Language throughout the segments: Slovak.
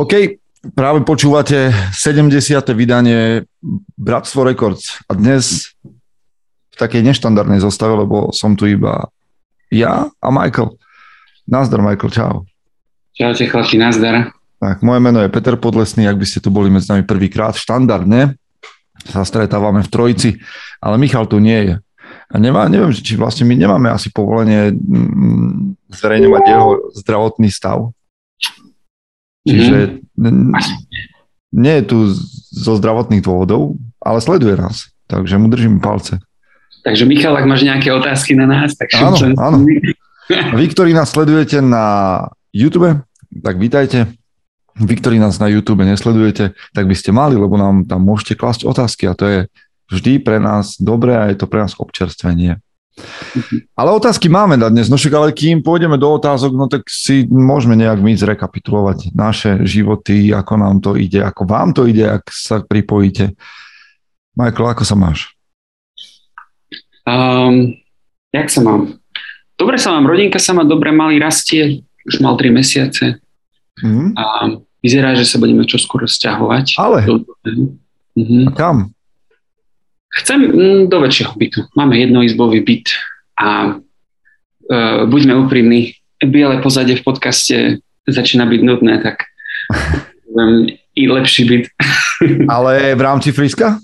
OK, práve počúvate 70. vydanie Bratstvo Records a dnes v takej neštandardnej zostave, lebo som tu iba ja a Michael. Nazdar, Michael, čau. Čaute, chlapi, nazdar. Tak, moje meno je Peter Podlesný, ak by ste tu boli medzi nami prvýkrát, štandardne sa stretávame v trojici, ale Michal tu nie je. A nemá, neviem, či vlastne my nemáme asi povolenie mm, zverejňovať jeho zdravotný stav. Čiže mm. nie je tu zo zdravotných dôvodov, ale sleduje nás. Takže mu držím palce. Takže Michal, ak máš nejaké otázky na nás, tak áno, áno. Vy, ktorí nás sledujete na YouTube, tak vítajte. Vy, ktorí nás na YouTube nesledujete, tak by ste mali, lebo nám tam môžete klásť otázky a to je vždy pre nás dobré a je to pre nás občerstvenie. Ale otázky máme na dnes, no však ale kým pôjdeme do otázok, no tak si môžeme nejak my zrekapitulovať naše životy, ako nám to ide, ako vám to ide, ak sa pripojíte. Michael, ako sa máš? Um, jak sa mám? Dobre sa mám, rodinka sa má dobre, malý rastie, už mal 3 mesiace. Mm-hmm. A vyzerá, že sa budeme čoskoro stiahovať. Ale? Mm-hmm. A kam? Chcem mm, do väčšieho bytu. Máme jednoizbový byt a uh, buďme úprimní, biele pozadie v podcaste začína byť nudné, tak i lepší byt. Ale v rámci Friska?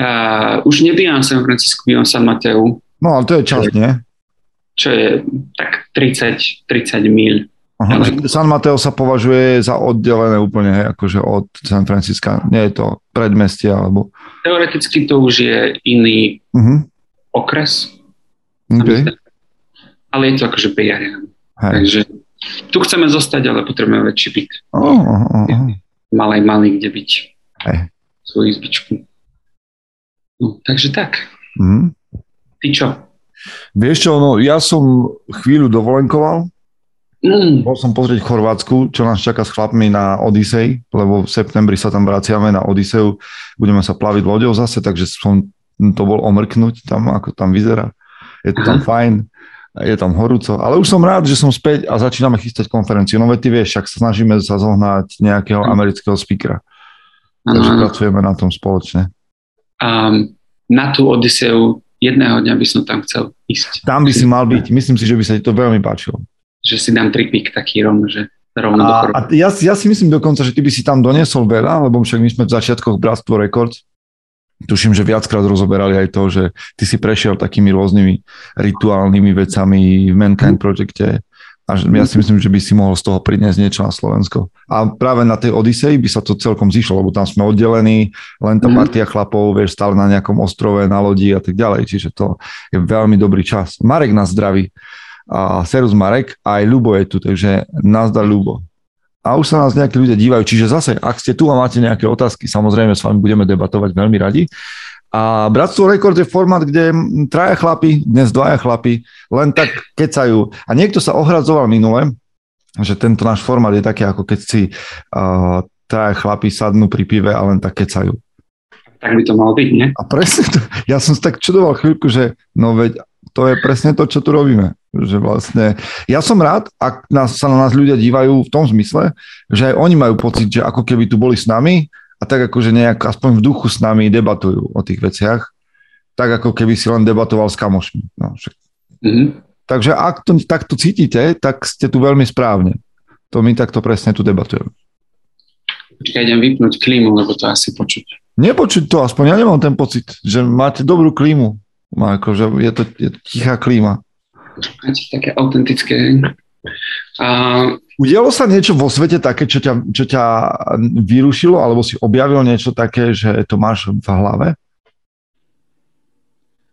Uh, už nebývam v San Francisco, bývam v San Mateu. No ale to je čas, nie? Čo je tak 30, 30 míľ. Aha, San Mateo sa považuje za oddelené úplne, hej, akože od San Francisca. Nie je to predmestie, alebo... Teoreticky to už je iný uh-huh. okres. Okay. Ale je to akože Area. Takže tu chceme zostať, ale potrebujeme väčší byt. Oh, oh, oh. Malej malý, kde byť. Hej. Svoju izbičku. No, takže tak. Mm. Ty čo? Vieš čo, no ja som chvíľu dovolenkoval. Bol som pozrieť Chorvátsku, čo nás čaká s chlapmi na Odisej, lebo v septembri sa tam vraciame na Odiseu, budeme sa plaviť loďou zase, takže som to bol omrknúť tam, ako tam vyzerá. Je to tam fajn, je tam horúco, ale už som rád, že som späť a začíname chystať konferenciu. No veď ty vieš, však sa snažíme sa zohnať nejakého amerického speakera. Takže pracujeme na tom spoločne. Um, na tú Odiseu jedného dňa by som tam chcel ísť. Tam by si mal byť. Myslím si, že by sa ti to veľmi páčilo že si dám tripik taký rovno, že rovno a, do a ja, ja si myslím dokonca, že ty by si tam doniesol veľa, lebo však my sme v začiatkoch Bratstvo Records, tuším, že viackrát rozoberali aj to, že ty si prešiel takými rôznymi rituálnymi vecami v Mankind Projecte a ja si myslím, že by si mohol z toho priniesť niečo na Slovensko. A práve na tej Odisei by sa to celkom zišlo, lebo tam sme oddelení, len tá mhm. partia chlapov, vieš, stále na nejakom ostrove, na lodi a tak ďalej, čiže to je veľmi dobrý čas. Marek nás zdraví a Serus Marek a aj Ľubo je tu, takže nazdar Ľubo. A už sa nás nejakí ľudia dívajú, čiže zase, ak ste tu a máte nejaké otázky, samozrejme s vami budeme debatovať veľmi radi. A Bratstvo Rekord je formát, kde traja chlapi, dnes dvaja chlapi, len tak kecajú. A niekto sa ohradzoval minule, že tento náš formát je taký, ako keď si uh, traja chlapi sadnú pri pive a len tak kecajú. Tak by to malo byť, nie? A presne to, ja som si tak čudoval chvíľku, že no veď to je presne to, čo tu robíme. Že vlastne, ja som rád, ak nás, sa na nás ľudia dívajú v tom zmysle, že aj oni majú pocit, že ako keby tu boli s nami a tak akože nejak aspoň v duchu s nami debatujú o tých veciach, tak ako keby si len debatoval s kamošmi. No, však. Mm-hmm. Takže ak to takto cítite, tak ste tu veľmi správne. To my takto presne tu debatujeme. Počkaj, idem vypnúť klímu, lebo to asi počuť. Nepočuť to, aspoň ja nemám ten pocit, že máte dobrú klímu. Akože je to, je to tichá klíma. Také autentické. A... Udialo sa niečo vo svete také, čo ťa, čo ťa vyrušilo, alebo si objavil niečo také, že to máš v hlave?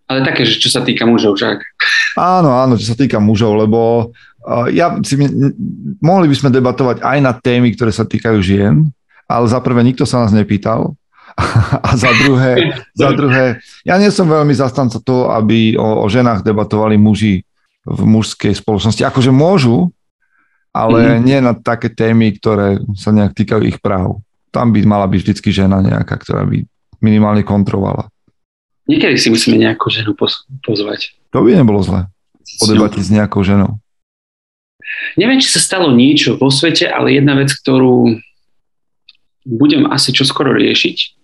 Ale také, že čo sa týka mužov, však. Áno, áno, čo sa týka mužov, lebo uh, ja si, mohli by sme debatovať aj na témy, ktoré sa týkajú žien, ale za prvé nikto sa nás nepýtal, A za druhé, za druhé, ja nie som veľmi zastanca toho, aby o, o ženách debatovali muži v mužskej spoločnosti. Akože môžu, ale mm-hmm. nie na také témy, ktoré sa nejak týkajú ich práv. Tam by mala byť vždycky žena nejaká, ktorá by minimálne kontrolovala. Niekedy si musíme nejakú ženu pozvať. To by nebolo zle. Podebatiť s nejakou ženou. Neviem, či sa stalo niečo vo svete, ale jedna vec, ktorú budem asi čoskoro riešiť,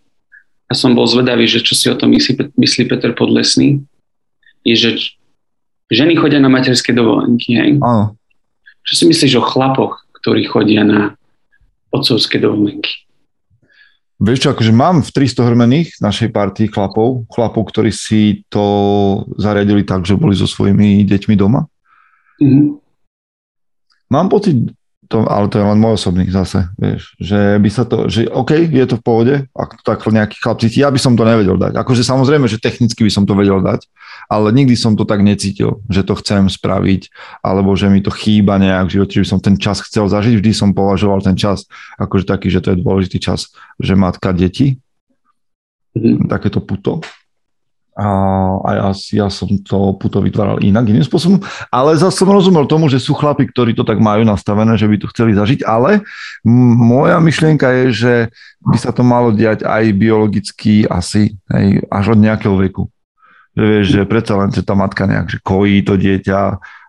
a som bol zvedavý, že čo si o tom myslí, myslí Peter Podlesný, je, že ženy chodia na materské dovolenky. Hej? Áno. Čo si myslíš o chlapoch, ktorí chodia na otcovské dovolenky? Vieš čo, akože mám v 300 hrmených našej partii chlapov, chlapov, ktorí si to zariadili tak, že boli so svojimi deťmi doma. Mm-hmm. Mám pocit, to, ale to je len môj osobný zase, vieš, že by sa to, že OK, je to v pohode, ak to tak nejaký chlap cíti, ja by som to nevedel dať. Akože samozrejme, že technicky by som to vedel dať, ale nikdy som to tak necítil, že to chcem spraviť, alebo že mi to chýba nejak v živote, že by som ten čas chcel zažiť, vždy som považoval ten čas akože taký, že to je dôležitý čas, že matka, deti, mm-hmm. takéto puto a, a ja, ja som to puto vytváral inak, iným spôsobom, ale zase som rozumel tomu, že sú chlapi, ktorí to tak majú nastavené, že by to chceli zažiť, ale moja myšlienka je, že by sa to malo diať aj biologicky asi, hej, až od nejakého veku. Že vieš, že predsa len, že tá matka nejak, že kojí to dieťa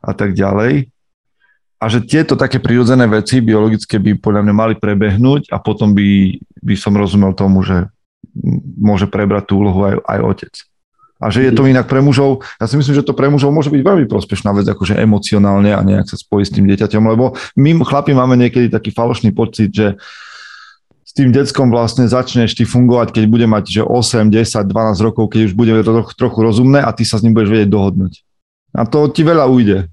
a tak ďalej. A že tieto také prirodzené veci biologické by podľa mňa mali prebehnúť a potom by, by som rozumel tomu, že môže prebrať tú úlohu aj, aj otec. A že je to inak pre mužov, ja si myslím, že to pre mužov môže byť veľmi prospešná vec, akože emocionálne a nejak sa spojiť s tým dieťaťom, lebo my chlapi máme niekedy taký falošný pocit, že s tým deckom vlastne začneš ty fungovať, keď bude mať že 8, 10, 12 rokov, keď už bude trochu, trochu rozumné a ty sa s ním budeš vedieť dohodnúť. A to ti veľa ujde.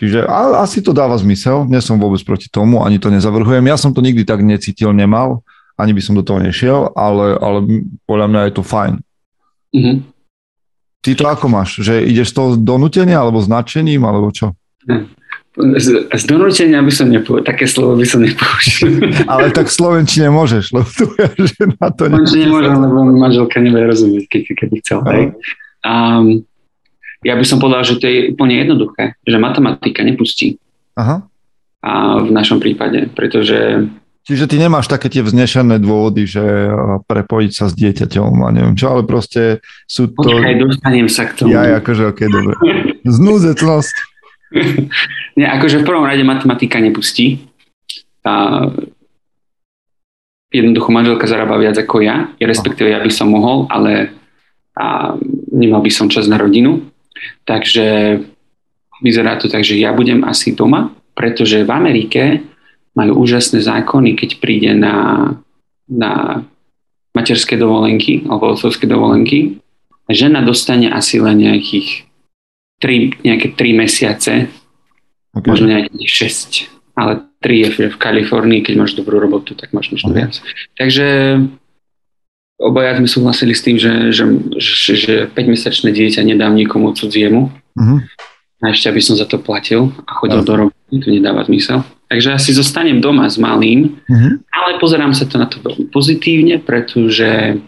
Čiže a, asi to dáva zmysel, nie som vôbec proti tomu, ani to nezavrhujem. Ja som to nikdy tak necítil, nemal, ani by som do toho nešiel, ale, ale podľa mňa je to fajn. Mm-hmm. Ty to ako máš? Že ideš z toho donútenia alebo značením, alebo čo? Z, z donútenia by som nepovedal, také slovo by som nepoužil. Ale tak v Slovenčine môžeš, lebo tvoja žena to nie... Slovenčine môžem, lebo manželka nebude rozumieť, keď, keby chcel. Hej. Um, ja by som povedal, že to je úplne jednoduché, že matematika nepustí. Aha. A v našom prípade, pretože Čiže ty nemáš také tie vznešené dôvody, že prepojiť sa s dieťaťom a neviem čo, ale proste sú to... Počkaj, dostanem sa k tomu. Ja, akože, ok, dobre. Znúzecnosť. Nie, akože v prvom rade matematika nepustí. A jednoducho manželka zarába viac ako ja, respektíve ja by som mohol, ale a nemal by som čas na rodinu. Takže vyzerá to tak, že ja budem asi doma, pretože v Amerike majú úžasné zákony, keď príde na, na materské dovolenky alebo otcovské dovolenky. Žena dostane asi len nejakých 3, nejaké 3 mesiace, okay. možno nejakých 6, ale 3 je v Kalifornii, keď máš dobrú robotu, tak máš možno okay. viac. Takže obaja sme súhlasili s tým, že, že, že, že 5-mesačné dieťa nedám nikomu cudziemu. Uh-huh. A ešte, aby som za to platil a chodil uh-huh. do roboty, to nedáva zmysel. Takže ja si zostanem doma s malým, mm-hmm. ale pozerám sa to na to veľmi pozitívne, pretože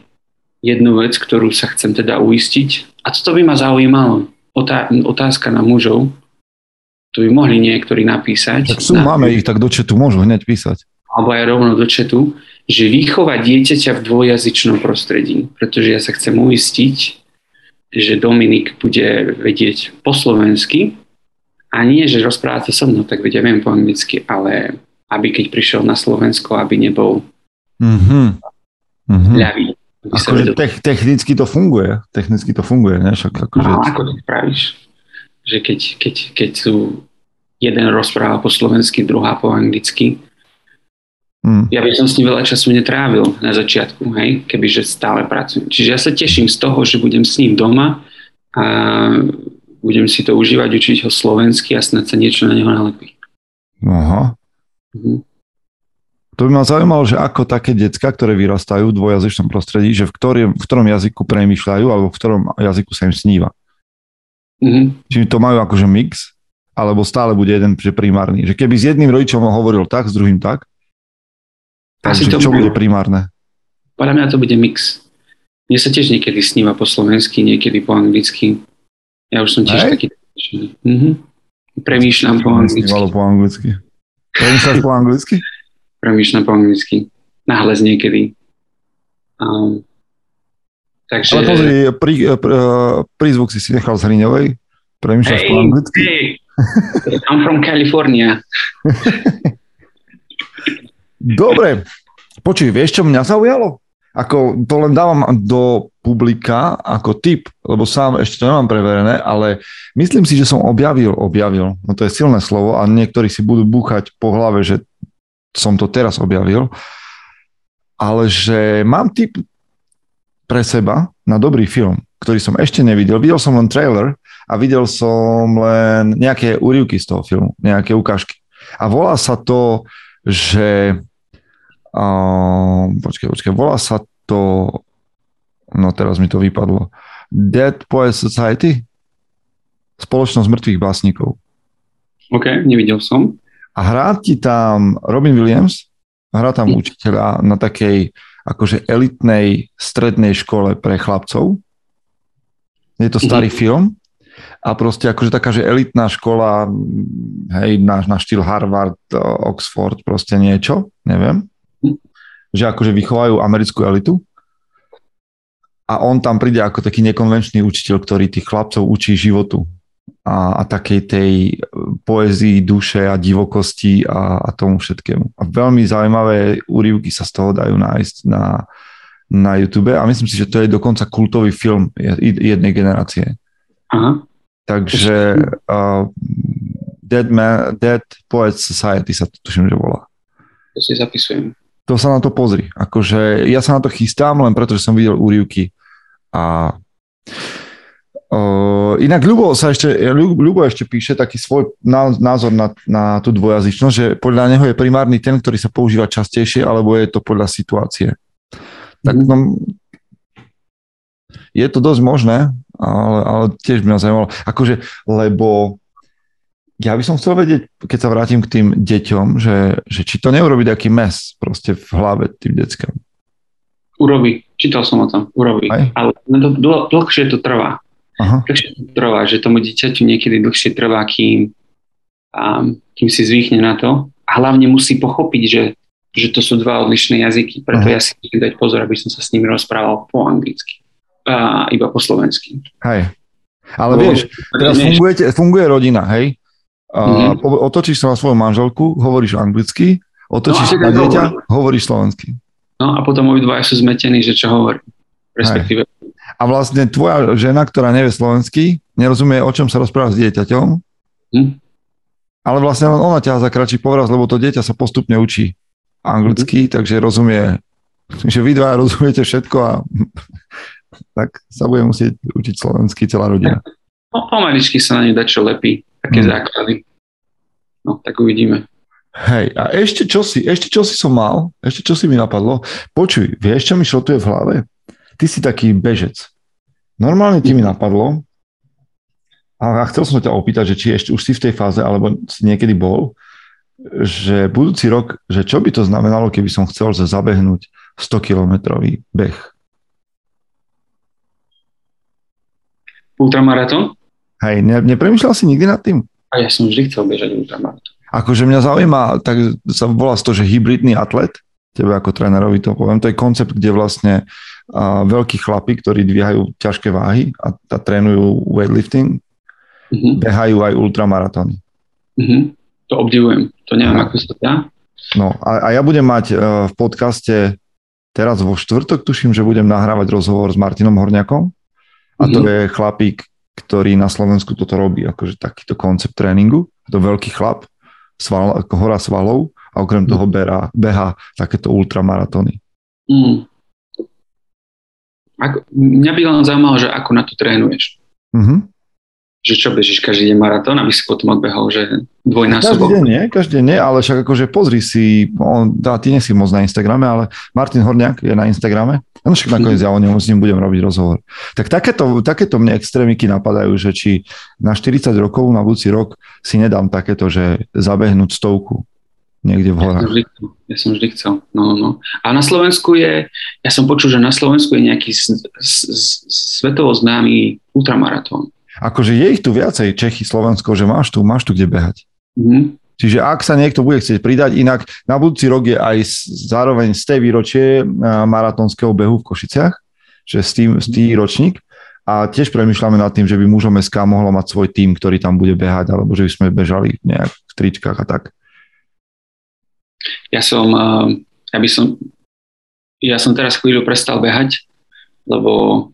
jednu vec, ktorú sa chcem teda uistiť, a toto by ma zaujímalo, otá- otázka na mužov, to by mohli niektorí napísať. Tak sú, na, máme ich, tak do četu môžu hneď písať. Alebo aj rovno do četu, že vychovať dieťaťa v dvojazyčnom prostredí, pretože ja sa chcem uistiť, že Dominik bude vedieť po slovensky, a nie, že rozpráva to so mnou, tak vedia, viem po anglicky, ale aby keď prišiel na Slovensko, aby nebol mm-hmm. Mm-hmm. ľavý. Akože te- technicky to funguje. Technicky to funguje, ne? Však akože... No, ako to spravíš? Že keď, keď, keď sú jeden rozpráva po slovensky, druhá po anglicky, mm. ja by som s ním veľa času netrávil na začiatku, hej, kebyže stále pracujem. Čiže ja sa teším z toho, že budem s ním doma a budem si to užívať, učiť ho slovensky a snad sa niečo na neho nalepí. Aha. Mhm. To by ma zaujímalo, že ako také decka, ktoré vyrastajú v dvojazyčnom prostredí, že v ktorom, v ktorom jazyku premýšľajú alebo v ktorom jazyku sa im sníva. Mm-hmm. Či to majú akože mix, alebo stále bude jeden že primárny. Že keby s jedným rodičom hovoril tak, s druhým tak, takže to čo bude primárne? Podľa mňa to bude mix. Mne sa tiež niekedy sníva po slovensky, niekedy po anglicky. Ja už som tiež Aj? taký... Mm-hmm. Premýšľam po anglicky. po anglicky. Premýšľaš po anglicky? Premýšľam po anglicky. Nahles niekedy. Um, takže... Ale pozri, prí, prí, prízvuk si si nechal z Hriňovej. Premýšľaš hey, po anglicky? Hey, I'm from California. Dobre, počuj, vieš, čo mňa zaujalo? Ako to len dávam do publika ako tip, lebo sám ešte to nemám preverené, ale myslím si, že som objavil, objavil, no to je silné slovo a niektorí si budú búchať po hlave, že som to teraz objavil, ale že mám tip pre seba na dobrý film, ktorý som ešte nevidel. Videl som len trailer a videl som len nejaké úrivky z toho filmu, nejaké ukážky. A volá sa to, že uh, počkaj, počkaj, volá sa to no teraz mi to vypadlo Dead Poets Society spoločnosť mŕtvych básnikov. OK, nevidel som. A hrá ti tam Robin Williams, hrá tam mm. učiteľa na takej akože elitnej strednej škole pre chlapcov. Je to starý mm-hmm. film a proste akože taká, že elitná škola, hej, na, na štýl Harvard, Oxford, proste niečo, neviem. Že akože vychovajú americkú elitu. A on tam príde ako taký nekonvenčný učiteľ, ktorý tých chlapcov učí životu a, a takej tej poezii duše a divokosti a, a tomu všetkému. A veľmi zaujímavé úryvky sa z toho dajú nájsť na, na YouTube a myslím si, že to je dokonca kultový film jednej generácie. Aha. Takže uh, Dead, Man, Dead Poets Society sa to tuším, že volá. To si zapisujem. To sa na to pozri. Akože ja sa na to chystám, len preto, že som videl úrivky. A uh, inak Ľubo sa ešte, Ľubo ešte píše taký svoj názor na, na tú dvojazyčnosť, že podľa neho je primárny ten, ktorý sa používa častejšie, alebo je to podľa situácie. Tak mhm. no, je to dosť možné, ale, ale tiež by ma zaujímalo, akože, lebo ja by som chcel vedieť, keď sa vrátim k tým deťom, že, že či to neurobi taký mes proste v hlave tým deckám. Urobí, čítal som o tom, urobí. Aj? Ale to, dl- dlhšie to trvá. Aha. Dlhšie to trvá, že tomu dieťaťu niekedy dlhšie trvá, kým, um, kým si zvýchne na to. A hlavne musí pochopiť, že, že to sú dva odlišné jazyky. Preto Aha. ja si musím dať pozor, aby som sa s nimi rozprával po anglicky a iba po slovensky. Hej. Ale no, vieš, teraz funguje, funguje rodina, hej? Mm-hmm. Otočíš sa na svoju manželku, hovoríš anglicky, otočíš no, sa na dieťa, hovorí. hovoríš slovensky. No a potom obidvaja sú zmetení, že čo hovorí. Respektíve. Hej. A vlastne tvoja žena, ktorá nevie slovensky, nerozumie, o čom sa rozpráva s dieťaťom, hm? ale vlastne len ona ťa zakračí povraz, lebo to dieťa sa postupne učí anglicky, hm. takže rozumie, že vy dva rozumiete všetko a tak sa bude musieť učiť slovensky celá rodina. No, pomaličky sa na ňu dať čo lepí, také hmm. základy. No, tak uvidíme. Hej, a ešte čo si, ešte čo si som mal, ešte čo si mi napadlo. Počuj, vieš, čo mi šrotuje v hlave? Ty si taký bežec. Normálne ti mi napadlo, a chcel som ťa opýtať, že či ešte už si v tej fáze, alebo si niekedy bol, že budúci rok, že čo by to znamenalo, keby som chcel zabehnúť 100-kilometrový beh? ultramaratón? Hej, ne, nepremýšľal si nikdy nad tým? A ja som vždy chcel bežať ultramaratón. Akože mňa zaujíma, tak sa volá to, že hybridný atlet, tebe ako trénerovi to poviem, to je koncept, kde vlastne a, veľkí chlapi, ktorí dvíhajú ťažké váhy a, a trénujú weightlifting, uh-huh. behajú aj ultramaratóny. Uh-huh. To obdivujem, to neviem, ako sa dá. No a, a ja budem mať uh, v podcaste teraz vo štvrtok, tuším, že budem nahrávať rozhovor s Martinom Horňakom, a to mm-hmm. je chlapík, ktorý na Slovensku toto robí, akože takýto koncept tréningu. Je to veľký chlap, sval, ako hora svalov a okrem mm. toho beha, beha takéto ultramaratóny. Mm. Ako, mňa by len zaujímalo, že ako na to trénuješ. Mm-hmm že čo bežíš každý deň maratón, aby si potom odbehol, že dvojnásobok? Každý deň nie, každý deň nie, ale však akože pozri si, on, dá, ty nie si moc na Instagrame, ale Martin Horniak je na Instagrame, no však nakoniec ja o ňom s ním budem robiť rozhovor. Tak takéto, takéto mne extrémiky napadajú, že či na 40 rokov, na budúci rok si nedám takéto, že zabehnúť stovku niekde v horách. Ja som vždy, ja som vždy chcel. No, no, no. A na Slovensku je, ja som počul, že na Slovensku je nejaký s, s, svetovo známy ultramaratón akože je ich tu viacej, Čechy, Slovensko, že máš tu, máš tu kde behať. Mm. Čiže ak sa niekto bude chcieť pridať, inak na budúci rok je aj zároveň z tej výročie maratónskeho behu v Košiciach, že s tým, s tým ročník. A tiež premyšľame nad tým, že by mužom SK mohlo mať svoj tým, ktorý tam bude behať, alebo že by sme bežali nejak v tričkách a tak. Ja som, eh, ja by som, ja som teraz chvíľu prestal behať, lebo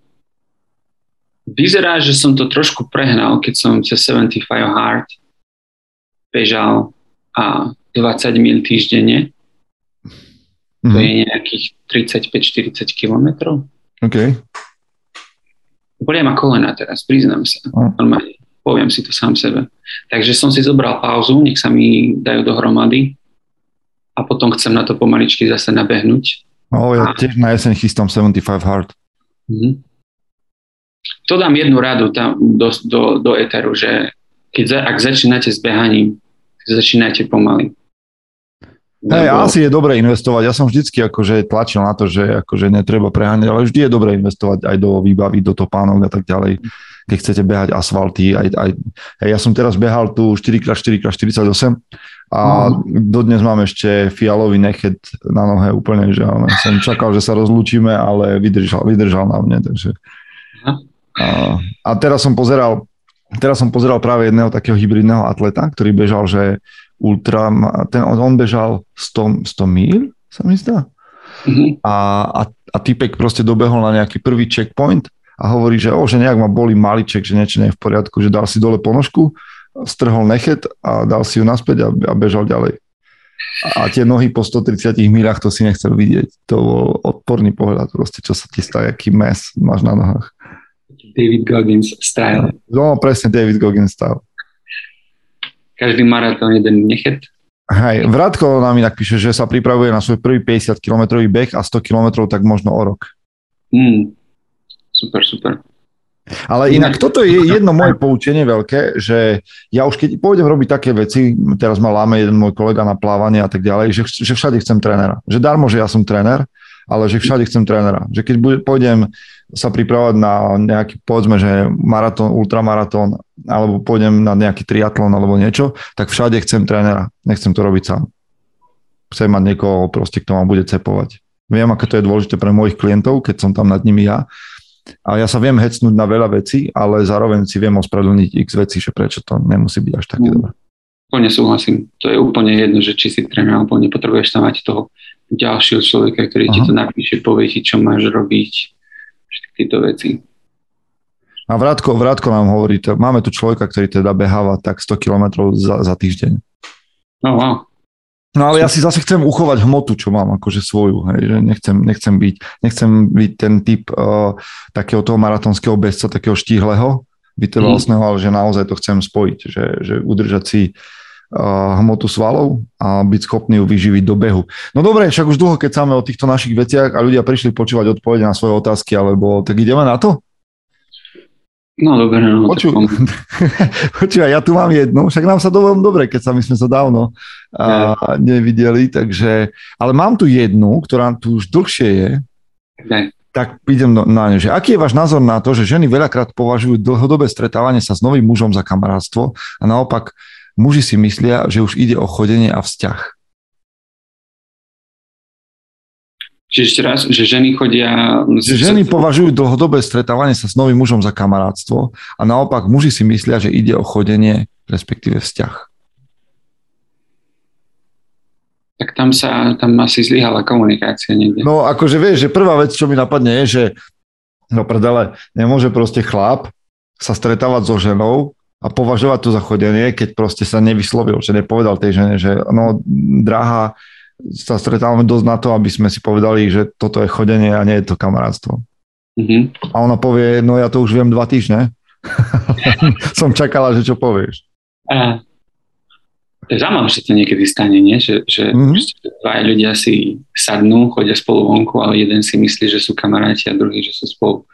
vyzerá, že som to trošku prehnal, keď som cez 75 hard bežal a 20 mil týždenne. Mm-hmm. To mhm. je nejakých 35-40 kilometrov. OK. Bolia ma kolena teraz, priznám sa. Mm. Normálne, poviem si to sám sebe. Takže som si zobral pauzu, nech sa mi dajú dohromady a potom chcem na to pomaličky zase nabehnúť. No, ja a... tiež na jeseň chystám 75 hard. Mm-hmm. To dám jednu radu tam do, do, do eteru, že keď, ak začínate s behaním, začínajte pomaly. Hej, lebo... asi je dobre investovať. Ja som vždycky akože tlačil na to, že akože netreba preháňať, ale vždy je dobre investovať aj do výbavy, do topánok a tak ďalej. Keď chcete behať asfalty, aj, aj, hej, ja som teraz behal tu 4x4x48 a no. dodnes mám ešte fialový nechet na nohe úplne, že ale som čakal, že sa rozlúčime, ale vydržal, vydržal na mne, takže... A, a teraz som pozeral teraz som pozeral práve jedného takého hybridného atleta, ktorý bežal, že ultra, ten, on bežal 100, 100 míl, sa mi zdá. Mm-hmm. A, a, a typek proste dobehol na nejaký prvý checkpoint a hovorí, že, o, že nejak ma boli maliček, že niečo nie je v poriadku, že dal si dole ponožku, strhol nechet a dal si ju naspäť a, a bežal ďalej. A tie nohy po 130 míľach to si nechcel vidieť. To bol odporný pohľad, proste, čo sa ti stane, aký mes máš na nohách. David Goggins style. No, presne David Goggins style každý maratón jeden nechet. Hej, Vratko nám inak píše, že sa pripravuje na svoj prvý 50 km beh a 100 km tak možno o rok. Mm, super, super. Ale inak toto je jedno moje poučenie veľké, že ja už keď pôjdem robiť také veci, teraz ma láme jeden môj kolega na plávanie a tak ďalej, že, že všade chcem trénera. Že darmo, že ja som tréner, ale že všade chcem trénera. Že keď pôjdem sa pripravovať na nejaký, povedzme, že maratón, ultramaratón, alebo pôjdem na nejaký triatlon alebo niečo, tak všade chcem trénera. Nechcem to robiť sám. Chcem mať niekoho proste, kto ma bude cepovať. Viem, aké to je dôležité pre mojich klientov, keď som tam nad nimi ja. A ja sa viem hecnúť na veľa vecí, ale zároveň si viem ospravedlniť x veci, že prečo to nemusí byť až také mm. dobré. Úplne súhlasím. To je úplne jedno, že či si tréner alebo nepotrebuješ tam mať toho ďalšieho človeka, ktorý Aha. ti to napíše, povie ti, čo máš robiť, všetky tieto veci. A Vrátko, Vrátko nám hovorí, to, máme tu človeka, ktorý teda beháva tak 100 km za, za týždeň. No, wow. No ale ja si zase chcem uchovať hmotu, čo mám akože svoju, hej, že nechcem, nechcem, byť, nechcem byť ten typ uh, takého toho maratonského bezca, takého štíhleho, vytrvalostného, mm. ale že naozaj to chcem spojiť, že, že udržať si uh, hmotu svalov a byť schopný ju vyživiť do behu. No dobre, však už dlho, keď o týchto našich veciach a ľudia prišli počúvať odpovede na svoje otázky, alebo tak ideme na to? No dobre, no. Poču... Počúvaj, ja tu mám jednu, však nám sa dovolím dobre, keď sa my sme sa dávno a, nevideli, takže, ale mám tu jednu, ktorá tu už dlhšie je, ne. tak idem na ňu, že aký je váš názor na to, že ženy veľakrát považujú dlhodobé stretávanie sa s novým mužom za kamarátstvo a naopak muži si myslia, že už ide o chodenie a vzťah. Čiže ešte raz, že ženy chodia... Že ženy považujú dlhodobé stretávanie sa s novým mužom za kamarátstvo a naopak muži si myslia, že ide o chodenie, respektíve vzťah. Tak tam sa, tam asi zlyhala komunikácia niekde. No akože vieš, že prvá vec, čo mi napadne je, že no predale, nemôže proste chlap sa stretávať so ženou a považovať to za chodenie, keď proste sa nevyslovil, že nepovedal tej žene, že no, drahá, sa stretávame dosť na to, aby sme si povedali, že toto je chodenie a nie je to kamarátstvo. Mm-hmm. A ona povie, no ja to už viem dva týždne. Som čakala, že čo povieš. A, že to niekedy stane, nie? že, že mm-hmm. dva ľudia si sadnú, chodia spolu vonku, ale jeden si myslí, že sú kamaráti a druhý, že sú spolu.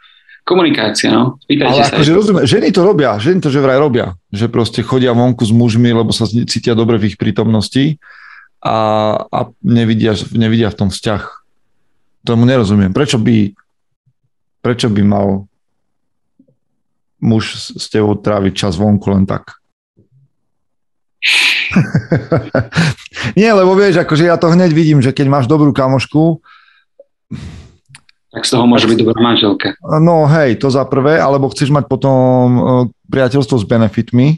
Komunikácia, no. Spýtajte ale akože rozumiem, ženy to robia, ženy to že vraj robia, že proste chodia vonku s mužmi, lebo sa cítia dobre v ich prítomnosti a, a nevidia, nevidia v tom vzťah. Tomu nerozumiem. Prečo by, prečo by mal muž s tebou tráviť čas vonku len tak? Nie, lebo vieš, akože ja to hneď vidím, že keď máš dobrú kamošku, Tak z toho môže byť dobrá manželka. No hej, to za prvé, alebo chceš mať potom uh, priateľstvo s benefitmi,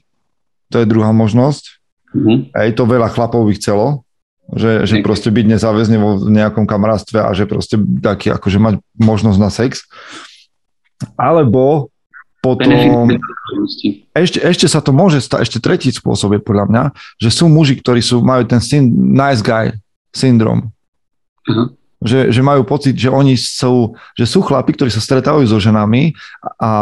to je druhá možnosť. Mm-hmm. Hej, to veľa chlapov by chcelo, že, že proste byť nezáväzne vo nejakom kamarátstve a že proste taký, akože mať možnosť na sex. Alebo potom... Ešte, ešte sa to môže stať, ešte tretí spôsob je podľa mňa, že sú muži, ktorí sú, majú ten syn, nice guy syndrom. Uh-huh že, že majú pocit, že oni sú, že sú chlapi, ktorí sa stretávajú so ženami a, a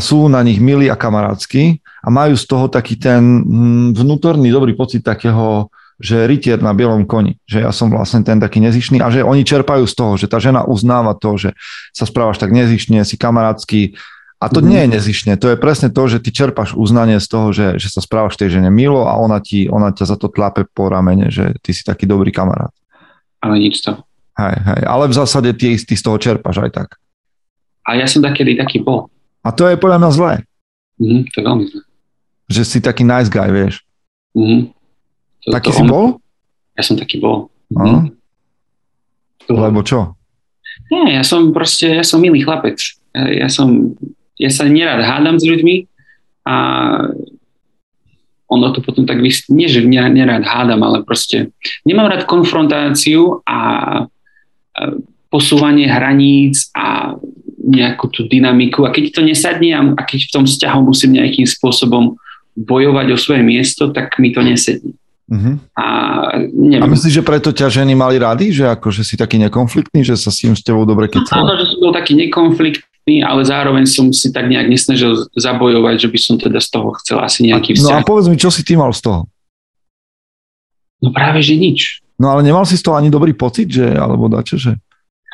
sú na nich milí a kamarátsky a majú z toho taký ten hm, vnútorný dobrý pocit takého, že rytier na bielom koni, že ja som vlastne ten taký nezišný a že oni čerpajú z toho, že tá žena uznáva to, že sa správaš tak nezišne, si kamarátsky. A to mm. nie je nezišne, to je presne to, že ty čerpaš uznanie z toho, že, že sa správaš tej žene milo a ona, ti, ona ťa za to tlape po ramene, že ty si taký dobrý kamarát ale nič to. Hej, hej, ale v zásade ty, ty z toho čerpaš aj tak. A ja som takedy taký bol. A to je podľa mňa zlé. Mhm, to je veľmi zlé. Že si taký nice guy, vieš. Mhm. To, taký to si on... bol? Ja som taký bol. Mhm. Lebo čo? Nie, ja som proste, ja som milý chlapec. Ja som, ja sa nerad hádam s ľuďmi a ono to potom tak vys- nie, že nerád hádam, ale proste nemám rád konfrontáciu a, a posúvanie hraníc a nejakú tú dynamiku a keď to nesadne a, keď v tom vzťahu musím nejakým spôsobom bojovať o svoje miesto, tak mi to nesedí. Uh-huh. A, neviem. a myslíš, že preto ťa ženy mali rady, že akože si taký nekonfliktný, že sa s tým s tebou dobre kecala? No, že som bol taký nekonflikt, ale zároveň som si tak nejak nesnažil zabojovať, že by som teda z toho chcel asi nejaký vzťah. No a povedz mi, čo si ty mal z toho? No práve, že nič. No ale nemal si z toho ani dobrý pocit, že, alebo dačo, že?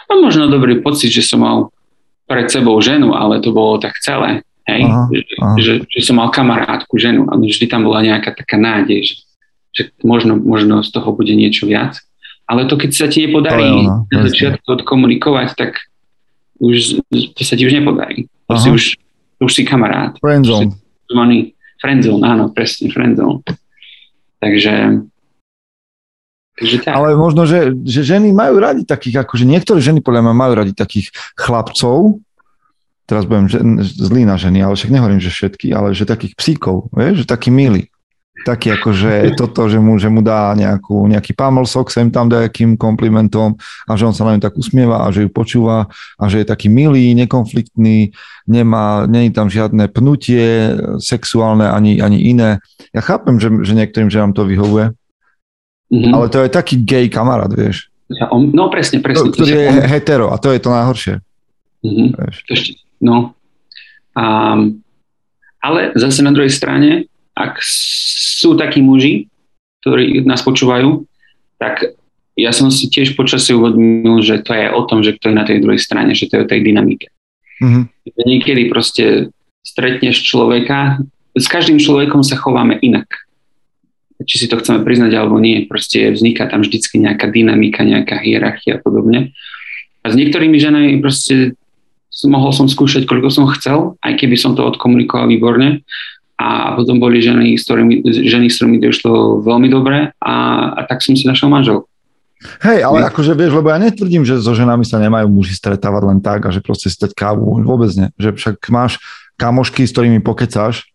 No možno dobrý pocit, že som mal pred sebou ženu, ale to bolo tak celé. Hej? Aha, že, aha. Že, že som mal kamarátku ženu, ale vždy tam bola nejaká taká nádej, že, že možno, možno z toho bude niečo viac. Ale to, keď sa ti nepodarí na začiatku odkomunikovať, tak už, to sa ti už nepodarí. To si už, už si kamarát. Friendzone. Zvaný friendzone, áno, presne, friendzone. Takže, takže tak. Ale možno, že, že ženy majú radi takých, akože niektoré ženy podľa mňa majú radi takých chlapcov, teraz budem zlý na ženy, ale však nehovorím, že všetky, ale že takých psíkov, vieš, že taký milý taký akože toto, že mu, že mu dá nejakú, nejaký pamlsok sem tam nejakým komplimentom a že on sa na ňu tak usmieva a že ju počúva a že je taký milý, nekonfliktný, nemá, není tam žiadne pnutie sexuálne ani, ani iné. Ja chápem, že, že niektorým ženám to vyhovuje, mm-hmm. ale to je taký gay kamarát, vieš. No presne, presne. Ktorý je on... hetero a to je to najhoršie. Mm-hmm. No. Um, ale zase na druhej strane, ak sú takí muži, ktorí nás počúvajú, tak ja som si tiež počasie uvedomil, že to je o tom, že kto je na tej druhej strane, že to je o tej dynamike. Mm-hmm. Niekedy proste stretneš človeka, s každým človekom sa chováme inak. Či si to chceme priznať alebo nie, proste vzniká tam vždycky nejaká dynamika, nejaká hierarchia a podobne. A s niektorými ženami proste mohol som skúšať, koľko som chcel, aj keby som to odkomunikoval výborne, a potom boli ženy, s ktorými, ženy, s ktorými to išlo veľmi dobre a, a tak som si našiel manžel. Hej, ale My... akože vieš, lebo ja netvrdím, že so ženami sa nemajú muži stretávať len tak a že proste stať kávu, vôbec nie. Že však máš kamošky, s ktorými pokecáš,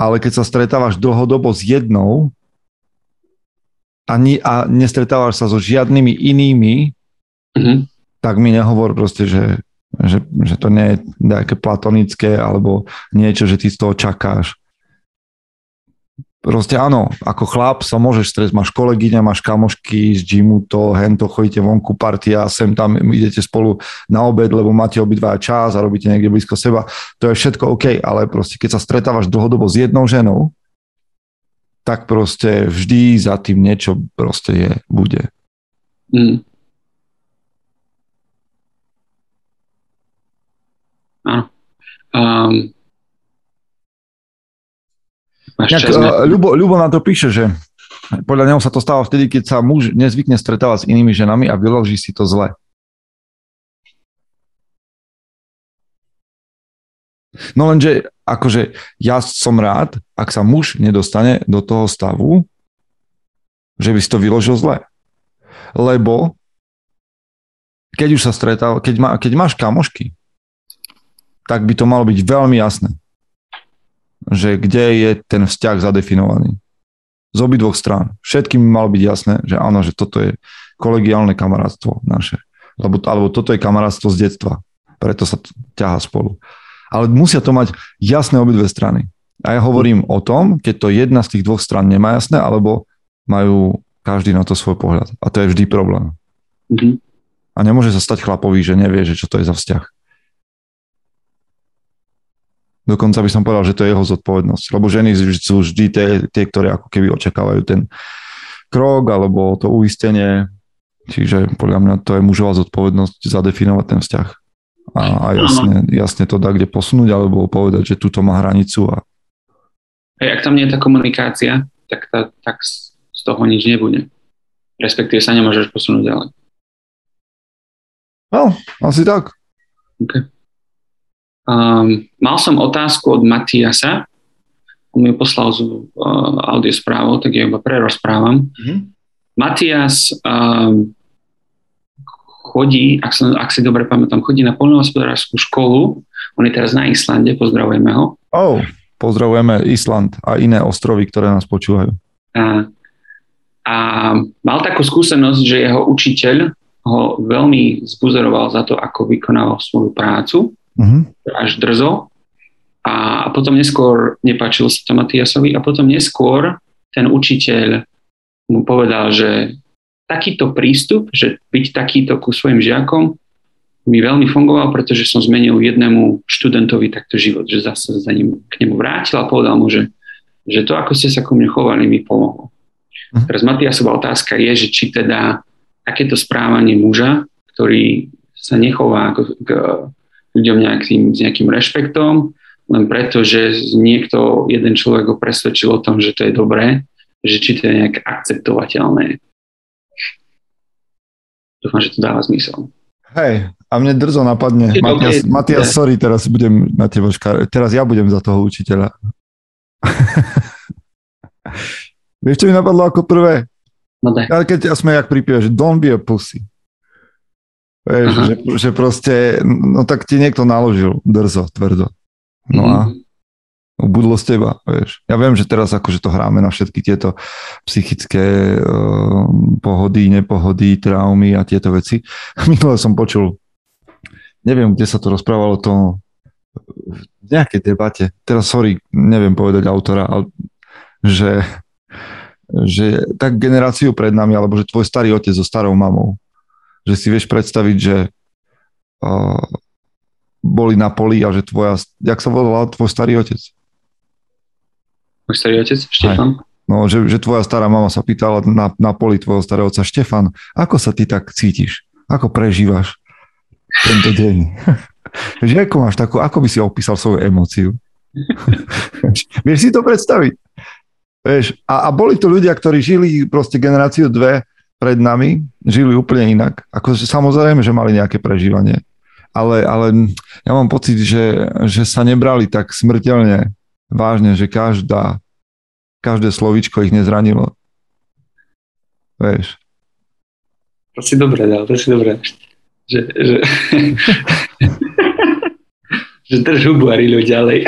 ale keď sa stretávaš dlhodobo s jednou a, ni, a nestretávaš sa so žiadnymi inými, mm-hmm. tak mi nehovor proste, že, že, že to nie je nejaké platonické alebo niečo, že ty z toho čakáš. Proste áno, ako chlap sa môžeš stretť, máš kolegyňa, máš kamošky z gymu, to, hento, chodíte vonku, partia, sem tam idete spolu na obed, lebo máte obidva čas a robíte niekde blízko seba, to je všetko OK, ale proste keď sa stretávaš dlhodobo s jednou ženou, tak proste vždy za tým niečo proste je, bude. Mm. Um, Nejak, uh, Ľubo, Ľubo na to píše, že podľa neho sa to stáva vtedy, keď sa muž nezvykne stretávať s inými ženami a vyloží si to zle. No lenže, akože ja som rád, ak sa muž nedostane do toho stavu, že by si to vyložil zle. Lebo keď už sa stretal, keď, má, keď máš kamošky, tak by to malo byť veľmi jasné, že kde je ten vzťah zadefinovaný. Z obidvoch strán. Všetkým malo byť jasné, že áno, že toto je kolegiálne kamarátstvo naše. Lebo, alebo toto je kamarátstvo z detstva. Preto sa ťaha spolu. Ale musia to mať jasné obidve strany. A ja hovorím o tom, keď to jedna z tých dvoch stran nemá jasné, alebo majú každý na to svoj pohľad. A to je vždy problém. Mm-hmm. A nemôže sa stať chlapovi, že nevie, že čo to je za vzťah. Dokonca by som povedal, že to je jeho zodpovednosť. Lebo ženy sú vždy tie, tie ktoré ako keby očakávajú ten krok alebo to uistenie. Čiže podľa mňa to je mužová zodpovednosť zadefinovať ten vzťah. A, a jasne, jasne to dá kde posunúť alebo povedať, že túto má hranicu. A... a ak tam nie je tá komunikácia, tak, tá, tak z toho nič nebude. Respektíve sa nemôžeš posunúť ďalej. No, asi tak. Okay. Um, mal som otázku od Matiasa, on mi poslal z uh, audio správu, tak ja iba prerozprávam. Mm-hmm. Matias um, chodí, ak, som, ak si dobre pamätám, chodí na poľnohospodárskú školu, on je teraz na Islande, pozdravujeme ho. Oh, pozdravujeme Island a iné ostrovy, ktoré nás počúvajú. A, a mal takú skúsenosť, že jeho učiteľ ho veľmi zbuzeroval za to, ako vykonával svoju prácu uh-huh. až drzo. A potom neskôr nepáčilo sa to Matiasovi a potom neskôr ten učiteľ mu povedal, že takýto prístup, že byť takýto ku svojim žiakom mi veľmi fungoval, pretože som zmenil jednému študentovi takto život, že zase za ním k nemu vrátil a povedal mu, že, že to, ako ste sa ku mne chovali, mi pomohlo. Uh-huh. Teraz Matiasová otázka je, že či teda takéto správanie muža, ktorý sa nechová ako k ľuďom nejakým, s nejakým rešpektom, len preto, že niekto, jeden človek ho presvedčil o tom, že to je dobré, že či to je nejak akceptovateľné. Dúfam, že to dáva zmysel. Hej, a mne drzo napadne. Matias, Matias, sorry, teraz budem na teba škár... Teraz ja budem za toho učiteľa. Vieš, čo mi napadlo ako prvé? No daj. Ale keď sme jak pripíva, že don't be a pussy. Vieš, že, že proste, no tak ti niekto naložil drzo, tvrdo. No a mhm. ubudlo z teba, vieš. Ja viem, že teraz akože to hráme na všetky tieto psychické uh, pohody, nepohody, traumy a tieto veci. Minule som počul, neviem, kde sa to rozprávalo, to v nejakej debate, teraz sorry, neviem povedať autora, ale že, že tak generáciu pred nami, alebo že tvoj starý otec so starou mamou, že si vieš predstaviť, že uh, boli na poli a že tvoja, jak sa volal tvoj starý otec? Môj starý otec? Štefan? No, že, že tvoja stará mama sa pýtala na, na poli tvojho starého otca, Štefan, ako sa ty tak cítiš? Ako prežívaš tento deň? že ako máš takú, ako by si opísal svoju emóciu? Vieš si to predstaviť? Vieš, a, a boli to ľudia, ktorí žili proste generáciu dve pred nami žili úplne inak. Akože samozrejme, že mali nejaké prežívanie. Ale, ale ja mám pocit, že, že sa nebrali tak smrteľne vážne, že každá, každé slovičko ich nezranilo. Vieš. To si dobre dal, to si dobre. Že, že, že drž hubu a ďalej.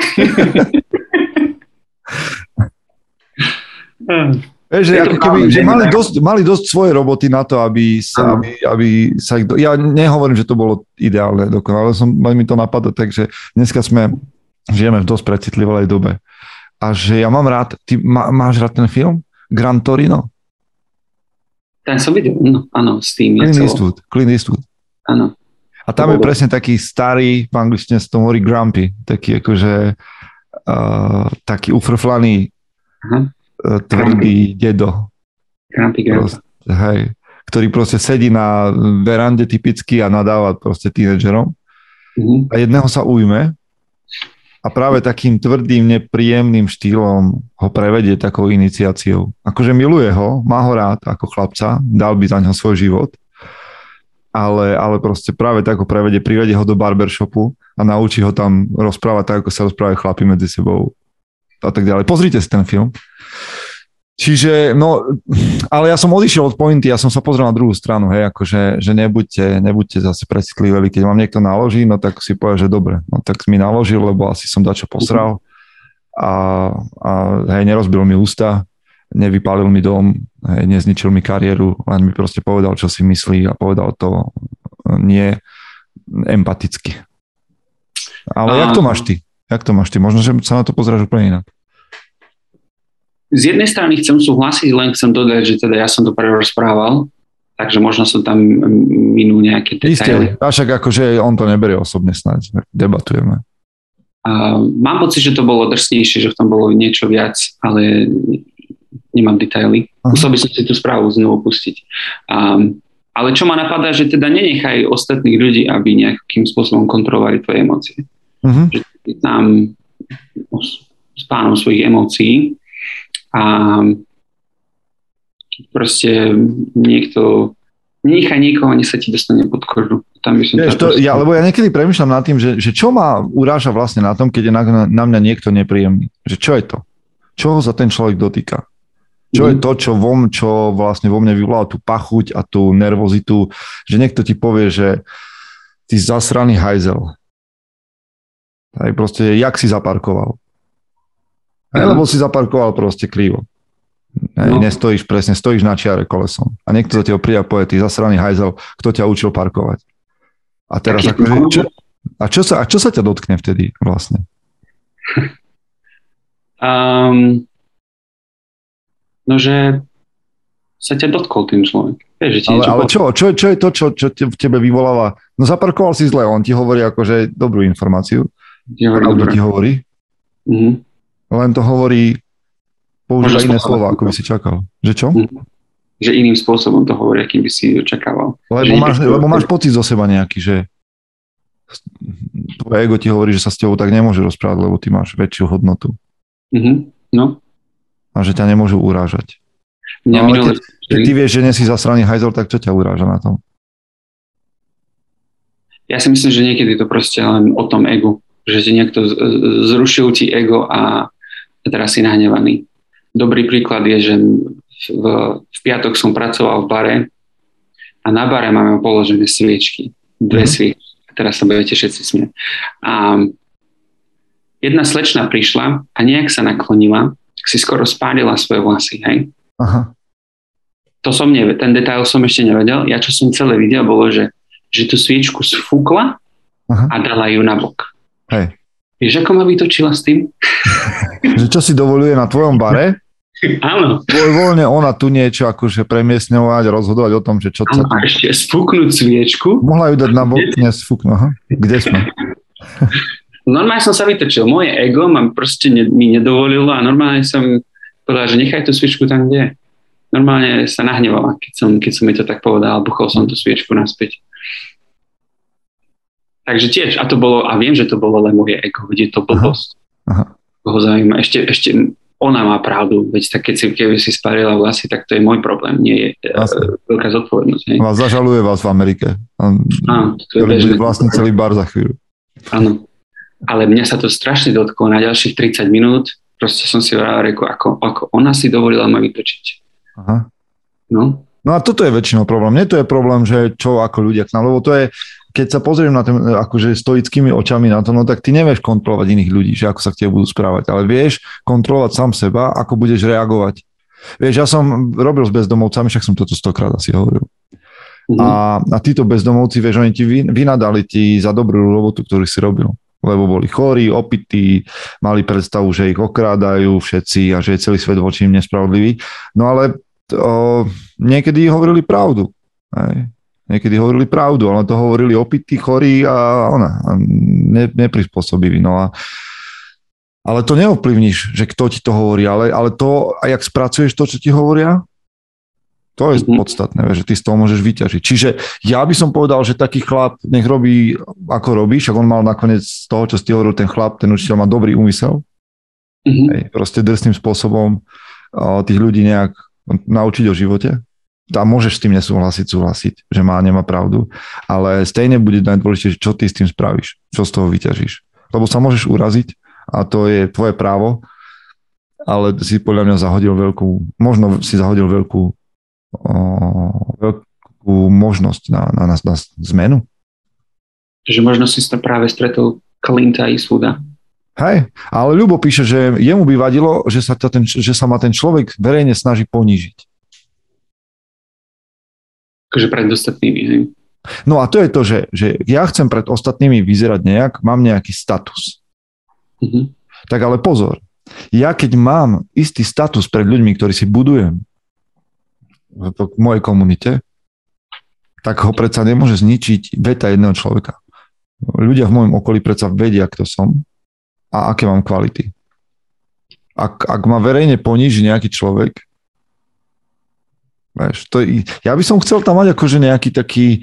Vieš, že, ako keby, že mali, dosť, mali dosť svoje roboty na to, aby sa, aby, aby sa ich... Do... Ja nehovorím, že to bolo ideálne dokonale, ale som, mi to napadlo, takže dneska sme, žijeme v dosť precitlivej dobe. A že ja mám rád, ty má, máš rád ten film? Gran Torino? Ten som videl, no, áno, s tým Clint Eastwood, Clint Eastwood. Áno. A tam je presne taký starý, v angličtine sa to hovorí grumpy, taký akože uh, taký ufrflaný Aha tvrdý dedo. Grumpy proste, hej, ktorý proste sedí na verande typicky a nadáva proste tínedžerom. Mm-hmm. A jedného sa ujme a práve takým tvrdým, nepríjemným štýlom ho prevedie takou iniciáciou. Akože miluje ho, má ho rád ako chlapca, dal by za neho svoj život, ale, ale proste práve tak ho prevedie, privedie ho do barbershopu a naučí ho tam rozprávať tak, ako sa rozprávajú chlapi medzi sebou a tak ďalej. Pozrite si ten film. Čiže, no, ale ja som odišiel od pointy, ja som sa pozrel na druhú stranu, hej, akože, že nebuďte, nebuďte zase precitliví, keď vám niekto naloží, no tak si povie, že dobre, no tak mi naložil, lebo asi som dačo posral a, a hej, nerozbil mi ústa, nevypálil mi dom, hej, nezničil mi kariéru, len mi proste povedal, čo si myslí a povedal to nie empaticky. Ale a... jak to máš ty? Jak to máš ty? Možno, že sa na to pozráš úplne inak z jednej strany chcem súhlasiť, len chcem dodať, že teda ja som to prerozprával, takže možno som tam minú nejaké detaily. Isté, a však akože on to neberie osobne snáď, debatujeme. Uh, mám pocit, že to bolo drsnejšie, že v tom bolo niečo viac, ale nemám detaily. Aha. Musel by som si tú správu znovu pustiť. Um, ale čo ma napadá, že teda nenechaj ostatných ľudí, aby nejakým spôsobom kontrolovali tvoje emócie. Uh-huh. Že tam s pánom svojich emócií a proste niekto nechá niekoho, ani sa ti dostane pod kožu. Tam by som Vieš, to, ja, lebo ja niekedy premyšľam nad tým, že, že čo ma uráža vlastne na tom, keď je na, na mňa niekto nepríjemný. Že čo je to? Čo ho za ten človek dotýka? Čo mm. je mhm. to, čo, vo, čo vlastne vo mne vyvolá tú pachuť a tú nervozitu, že niekto ti povie, že ty zasraný hajzel. Aj proste, jak si zaparkoval. Aj, lebo si zaparkoval proste krivo. Aj, no. Nestojíš presne, stojíš na čiare kolesom. A niekto za teba príde a povie, ty zasraný hajzel, kto ťa učil parkovať. A teraz akože, čo, a, čo sa, a čo sa ťa dotkne vtedy vlastne? Um, no, že sa ťa dotkol tým človek. Vieš, že ale, ale čo, čo, čo je to, čo, čo v tebe vyvoláva? No zaparkoval si zle, on ti hovorí akože dobrú informáciu. Ti hovorí, ti hovorí. Mm-hmm. Len to hovorí, používa iné slova, ako by si čakal. Že čo? Mhm. Že iným spôsobom to hovorí, akým by si očakával. Lebo máš, lebo máš pocit zo seba nejaký, že tvoje ego ti hovorí, že sa s tebou tak nemôže rozprávať, lebo ty máš väčšiu hodnotu. Mm-hmm. No. A že ťa nemôžu urážať. Mňa no, ale keď, keď ty vieš, že nie si zasraný hajzel, tak čo ťa uráža na tom? Ja si myslím, že niekedy to proste len o tom egu. Že ti niekto zrušil ti ego a teraz si nahnevaný. Dobrý príklad je, že v, v piatok som pracoval v bare a na bare máme položené sviečky. Dve mm. sviečky. Teraz sa budete všetci smieť. A jedna slečna prišla a nejak sa naklonila, si skoro spálila svoje vlasy, hej? Aha. To som nevie, ten detail som ešte nevedel. Ja čo som celé videl, bolo, že, že tú sviečku sfúkla Aha. a dala ju na bok. Hej. Vieš, ako ma vytočila s tým? že čo si dovoluje na tvojom bare? Áno. Voľne ona tu niečo akože premiesňovať, rozhodovať o tom, že čo sa... A ešte spúknúť sviečku. Mohla ju dať na bok, nesfúknú. Aha. Kde sme? normálne som sa vytočil. Moje ego ma proste ne, mi nedovolilo a normálne som povedal, že nechaj tú sviečku tam, kde je. Normálne sa nahnevala, keď som, keď som mi to tak povedal, buchol som tú sviečku naspäť. Takže tiež, a to bolo, a viem, že to bolo len moje ego, je to blbosť. Aha. Aha. zaujíma. Ešte, ešte ona má pravdu, veď tak keď si, keby si sparila vlasy, tak to je môj problém, nie je uh, veľká zodpovednosť. Hej. Vás zažaluje vás v Amerike. Áno, to je bežné. vlastne celý bar za chvíľu. Áno, ale mňa sa to strašne dotklo na ďalších 30 minút, proste som si hovoril, ako, ako ona si dovolila ma vytočiť. Aha. No. No a toto je väčšinou problém. Nie to je problém, že čo ako ľudia k nám, lebo to je, keď sa pozriem na tým akože stoickými očami na to, no tak ty nevieš kontrolovať iných ľudí, že ako sa k tebe budú správať, ale vieš kontrolovať sám seba, ako budeš reagovať. Vieš, ja som robil s bezdomovcami, však som toto stokrát asi hovoril. Mm-hmm. A, a títo bezdomovci, vieš, oni ti vynadali ti za dobrú robotu, ktorú si robil. Lebo boli chorí, opití, mali predstavu, že ich okrádajú všetci a že je celý svet voči im nespravodlivý. No ale to, niekedy hovorili pravdu. Hej niekedy hovorili pravdu, ale to hovorili opití, chorí a ona, a ne, neprispôsobili. No a, ale to neovplyvníš, že kto ti to hovorí, ale, ale to, a jak spracuješ to, čo ti hovoria, to je mm-hmm. podstatné, že ty z toho môžeš vyťažiť. Čiže ja by som povedal, že taký chlap nech robí, ako robí, však on mal nakoniec z toho, čo ste hovoril, ten chlap, ten učiteľ má dobrý úmysel. Mm-hmm. Hej, proste drsným spôsobom tých ľudí nejak naučiť o živote a môžeš s tým nesúhlasiť, súhlasiť, že má, nemá pravdu, ale stejne bude najdôležitejšie, čo ty s tým spravíš, čo z toho vyťažíš. Lebo sa môžeš uraziť a to je tvoje právo ale si podľa mňa zahodil veľkú, možno si zahodil veľkú, o, veľkú možnosť na, na, na, na zmenu. Že možno si to práve stretol Clint'a Eastwooda. Hej, ale Ľubo píše, že jemu by vadilo, že sa, ten, že sa ma ten človek verejne snaží ponížiť. Akože pred ostatnými, hej. No a to je to, že, že ja chcem pred ostatnými vyzerať nejak, mám nejaký status. Mm-hmm. Tak ale pozor, ja keď mám istý status pred ľuďmi, ktorí si budujem v mojej komunite, tak ho predsa nemôže zničiť veta jedného človeka. Ľudia v mojom okolí predsa vedia, kto som a aké mám kvality. Ak, ak ma verejne poníži nejaký človek, vieš, to, ja by som chcel tam mať akože nejaký taký,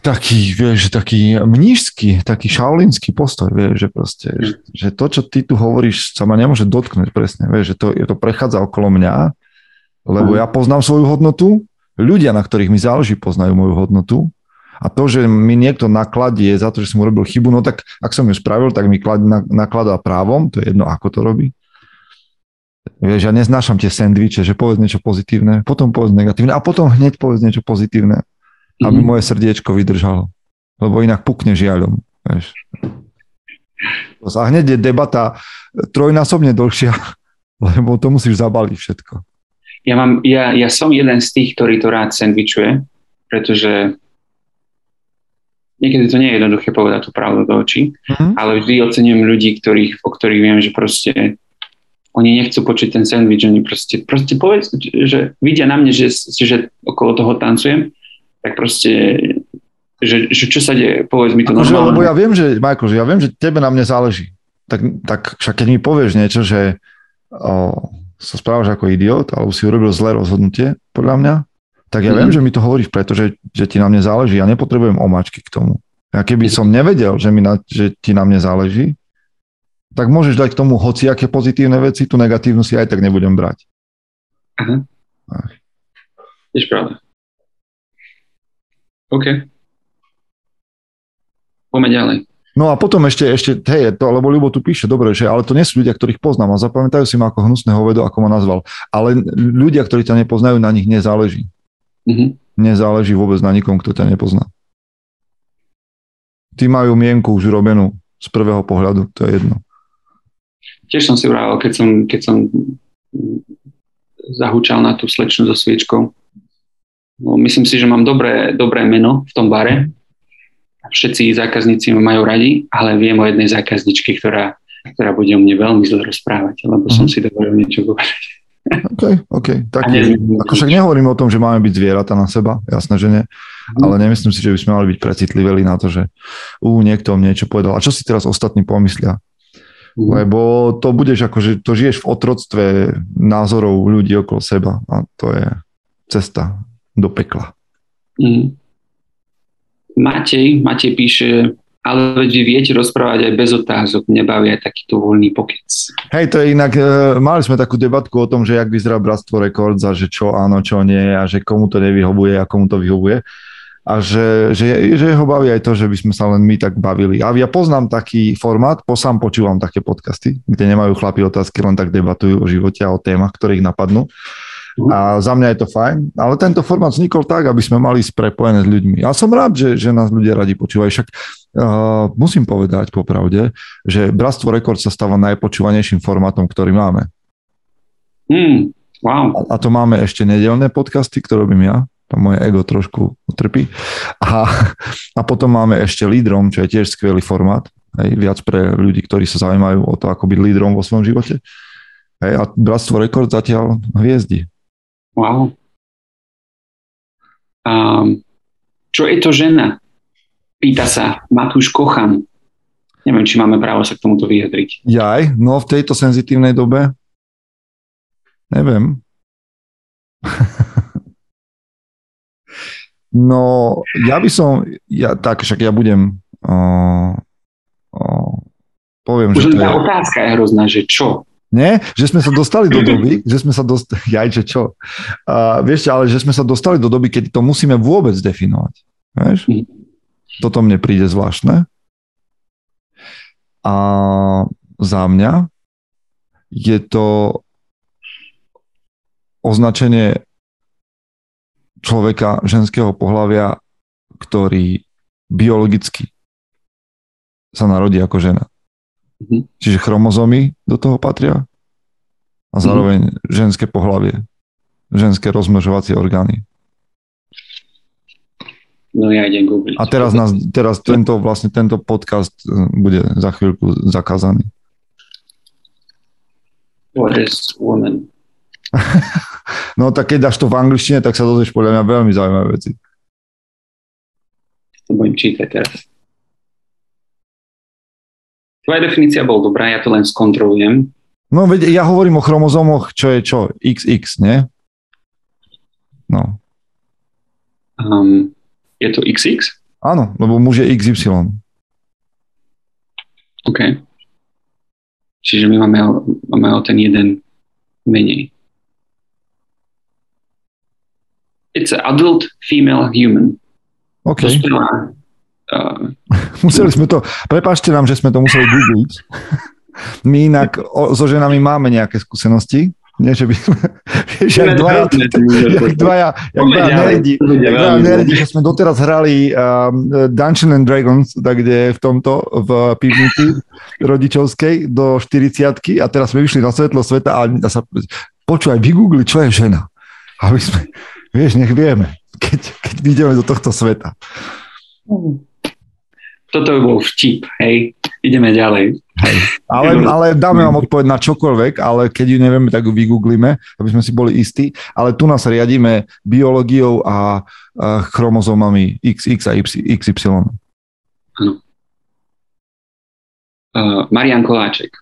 taký, vieš, taký mnížský, taký šaulínsky postoj, vieš, že proste, že, že to, čo ty tu hovoríš, sa ma nemôže dotknúť presne, vieš, že to, je to prechádza okolo mňa, lebo ja poznám svoju hodnotu, ľudia, na ktorých mi záleží, poznajú moju hodnotu a to, že mi niekto nakladie za to, že som urobil chybu, no tak ak som ju spravil, tak mi nakladá právom, to je jedno, ako to robí. Vieš, ja neznášam tie sendviče, že povedz niečo pozitívne, potom povedz negatívne a potom hneď povedz niečo pozitívne aby mm. moje srdiečko vydržalo. Lebo inak pukne žiaľom. Vieš. A hneď je debata trojnásobne dlhšia, lebo to musíš zabaliť všetko. Ja, mám, ja, ja som jeden z tých, ktorý to rád sandvičuje, pretože niekedy to nie je jednoduché povedať tú pravdu do očí, mm-hmm. ale vždy ocením ľudí, ktorých, o ktorých viem, že proste oni nechcú počuť ten sandvič, oni proste, proste povedz, že vidia na mne, že, že okolo toho tancujem tak proste, že, že čo sa deje, povedz mi to akože, normálne. Lebo ja viem, že, Michael, že ja viem, že tebe na mne záleží. Tak, tak však keď mi povieš niečo, že o, sa správaš ako idiot, alebo si urobil zlé rozhodnutie, podľa mňa, tak ja mm. viem, že mi to hovoríš, pretože že ti na mne záleží. Ja nepotrebujem omáčky k tomu. Ja keby som nevedel, že, mi na, že ti na mne záleží, tak môžeš dať k tomu hociaké pozitívne veci, tú negatívnu si aj tak nebudem brať. Aha. Jež pravda. OK. Poďme ďalej. No a potom ešte, ešte hej, to, lebo Ľubo tu píše, dobre, že ale to nie sú ľudia, ktorých poznám a zapamätajú si ma ako hnusného vedu, ako ma nazval. Ale ľudia, ktorí ťa nepoznajú, na nich nezáleží. Mm-hmm. Nezáleží vôbec na nikom, kto ťa nepozná. Tí majú mienku už urobenú z prvého pohľadu, to je jedno. Tiež som si vrával, keď som, keď som zahúčal na tú slečnu so sviečkou, No, myslím si, že mám dobré, dobré meno v tom bare. Všetci zákazníci ma majú radi, ale viem o jednej zákazničke, ktorá, ktorá bude o mne veľmi zle rozprávať, lebo uh-huh. som mhm. si dovolil niečo povedať. OK, OK. Tak, ako však nehovorím o tom, že máme byť zvieratá na seba, jasné, že nie. Uh-huh. Ale nemyslím si, že by sme mali byť precitliveli na to, že ú, niekto mi niečo povedal. A čo si teraz ostatní pomyslia? Uh-huh. Lebo to budeš ako, že to žiješ v otroctve názorov ľudí okolo seba a to je cesta do pekla. Mm. Matej, Matej píše, ale veď vy viete rozprávať aj bez otázok, nebaví aj takýto voľný pokec. Hej, to je inak, e, mali sme takú debatku o tom, že jak vyzerá Bratstvo Records a že čo áno, čo nie a že komu to nevyhovuje a komu to vyhovuje a že, že, že ho baví aj to, že by sme sa len my tak bavili. A ja poznám taký formát, po sám počúvam také podcasty, kde nemajú chlapi otázky, len tak debatujú o živote a o témach, ktoré ich napadnú. A za mňa je to fajn, ale tento formát vznikol tak, aby sme mali sprepojené s ľuďmi. Ja som rád, že, že nás ľudia radi počúvajú, však uh, musím povedať popravde, že Bratstvo Rekord sa stáva najpočúvanejším formátom, ktorý máme. Mm, wow. a, a to máme ešte nedelné podcasty, ktoré robím ja, tam moje ego trošku utrpí. A, a potom máme ešte lídrom, čo je tiež skvelý formát, hej, viac pre ľudí, ktorí sa zaujímajú o to, ako byť lídrom vo svojom živote. Hej, a Bratstvo Rekord zatiaľ hviezdi. Wow. Um, čo je to žena? Pýta sa Matúš Kochan. Neviem, či máme právo sa k tomuto vyjadriť. Jaj, no v tejto senzitívnej dobe? Neviem. no, ja by som, ja, tak však ja budem, uh, uh, poviem, Už že... tá je... otázka je hrozná, že čo? Nie? Že sme sa dostali do doby, že sme sa dostali, jajče čo? Uh, vieš, ale že sme sa dostali do doby, keď to musíme vôbec definovať. Vieš? Toto mne príde zvláštne. A za mňa je to označenie človeka ženského pohľavia, ktorý biologicky sa narodí ako žena. Mm-hmm. Čiže chromozomy do toho patria a zároveň mm-hmm. ženské pohlavie, ženské rozmnožovacie orgány. No ja idem googliť. A teraz, nás, teraz tento, vlastne tento podcast e, bude za chvíľku zakázaný. What is woman? No tak keď dáš to v angličtine, tak sa dozvieš podľa mňa veľmi zaujímavé veci. To budem čítať teraz. Tvoja definícia bol dobrá, ja to len skontrolujem. No veď ja hovorím o chromozomoch, čo je čo? XX, nie? No. Um, je to XX? Áno, lebo muž je XY. OK. Čiže my máme, máme o ten jeden menej. It's an adult female human. OK. Dospelá, uh, museli sme to, prepáčte nám, že sme to museli googliť. My inak o, so ženami máme nejaké skúsenosti. Nie, že by sme, vieš, jak dvaja, jak dvaja, jak dvaja jak dvaja nerdi, že sme doteraz hrali um, Dungeons and Dragons, tak kde v tomto, v pivnici rodičovskej do 40 a teraz sme vyšli na svetlo sveta a, a sa počúvaj, vygoogli, čo je žena. Aby sme, vieš, nech vieme, keď, keď ideme do tohto sveta. Toto by bol vtip, hej ideme ďalej. Hej. Ale, ale dáme vám odpoveď na čokoľvek, ale keď ju nevieme, tak ju vygooglíme, aby sme si boli istí. Ale tu nás riadíme biológiou a, a chromozomami XX a XY. Áno. Uh, Marian Koláček.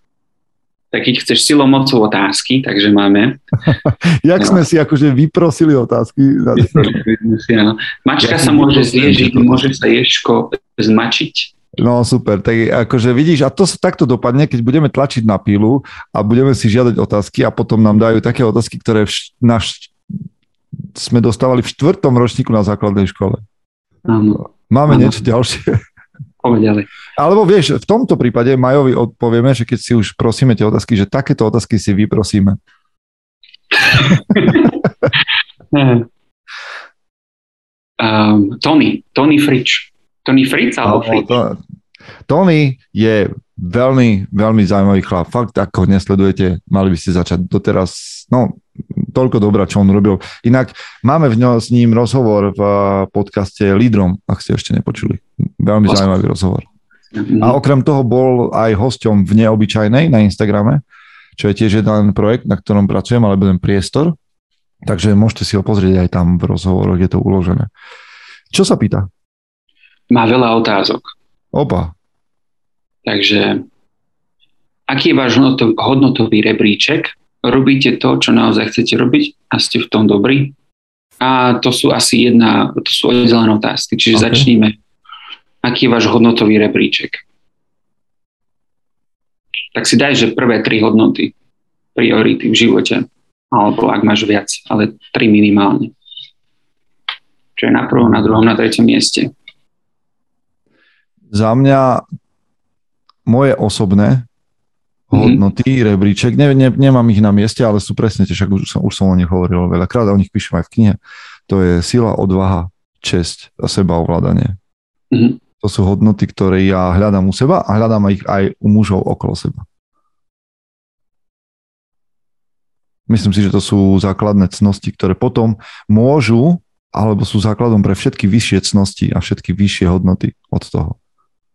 Tak keď chceš silou mocou otázky, takže máme. Jak sme si akože vyprosili otázky. Mačka sa môže zježiť, môže sa ješko zmačiť. No super, tak akože vidíš, a to sa takto dopadne, keď budeme tlačiť na pílu a budeme si žiadať otázky a potom nám dajú také otázky, ktoré v, naš, sme dostávali v štvrtom ročníku na základnej škole. Áno. Máme Áno. niečo ďalšie? Ďalej. Alebo vieš, v tomto prípade Majovi odpovieme, že keď si už prosíme tie otázky, že takéto otázky si vyprosíme. um, Tony, Tony Frič. Tony Fritz alebo Fritz? To, Tony je veľmi, veľmi zaujímavý chlap. Fakt, ako ho nesledujete, mali by ste začať doteraz, no, toľko dobrá, čo on robil. Inak máme v ňo s ním rozhovor v podcaste Lídrom, ak ste ešte nepočuli. Veľmi zaujímavý rozhovor. A okrem toho bol aj hosťom v Neobyčajnej na Instagrame, čo je tiež jeden projekt, na ktorom pracujem, alebo ten priestor. Takže môžete si ho pozrieť aj tam v rozhovoroch, je to uložené. Čo sa pýta? má veľa otázok. Opa. Takže aký je váš hodnotový rebríček? Robíte to, čo naozaj chcete robiť a ste v tom dobrí? A to sú asi jedna, to sú oddelené otázky. Čiže okay. začníme. Aký je váš hodnotový rebríček? Tak si daj, že prvé tri hodnoty, priority v živote. Alebo ak máš viac, ale tri minimálne. Čo je na prvom, na druhom, na treťom mieste za mňa moje osobné. Hodnoty, mm-hmm. rebríček, ne, ne, nemám ich na mieste, ale sú presne tie, však už som, už som o nich hovoril veľakrát a o nich píšem aj v knihe. To je sila, odvaha, česť a sebaovládanie. Mm-hmm. To sú hodnoty, ktoré ja hľadám u seba a hľadám ich aj u mužov okolo seba. Myslím si, že to sú základné cnosti, ktoré potom môžu alebo sú základom pre všetky vyššie cnosti a všetky vyššie hodnoty od toho.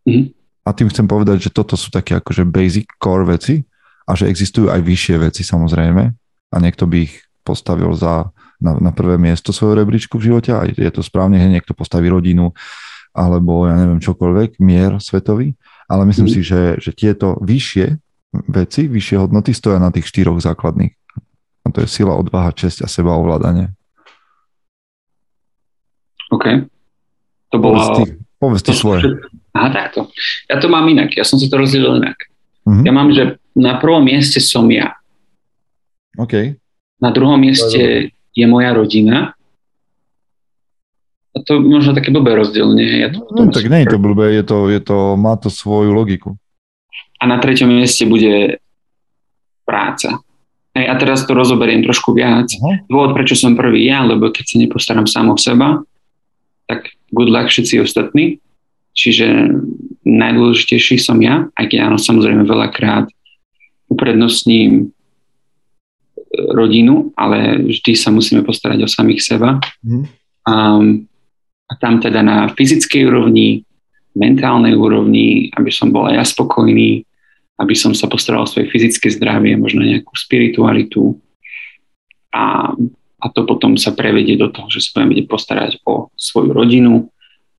Mm. A tým chcem povedať, že toto sú také akože basic core veci a že existujú aj vyššie veci samozrejme a niekto by ich postavil za, na, na prvé miesto svojho rebríčku v živote a je to správne, že niekto postaví rodinu alebo ja neviem čokoľvek, mier svetový, ale myslím mm. si, že, že tieto vyššie veci, vyššie hodnoty stoja na tých štyroch základných. A to je sila, odvaha, česť a seba ovládanie. OK. To bolo... Povedz ty, povedz ty svoje. Aha, takto. Ja to mám inak, ja som si to rozdelil inak. Uh-huh. Ja mám, že na prvom mieste som ja. OK. Na druhom mieste je moja rodina. A to možno také blbé rozdelenie. Ja to, no, tak nie je to blbé, je to, je to, má to svoju logiku. A na treťom mieste bude práca. Hej, a teraz to rozoberiem trošku viac. Uh-huh. Dôvod, prečo som prvý ja, lebo keď sa nepostaram sám o seba, tak good luck všetci ostatní. Čiže najdôležitejší som ja, aj keď áno, samozrejme veľakrát uprednostním e, rodinu, ale vždy sa musíme postarať o samých seba. Uh-huh. Um, a tam teda na fyzickej úrovni, mentálnej úrovni, aby som bol aj ja spokojný, aby som sa postaral o svoje fyzické zdravie, možno nejakú spiritualitu a, a to potom sa prevedie do toho, že sa budem vedieť postarať o svoju rodinu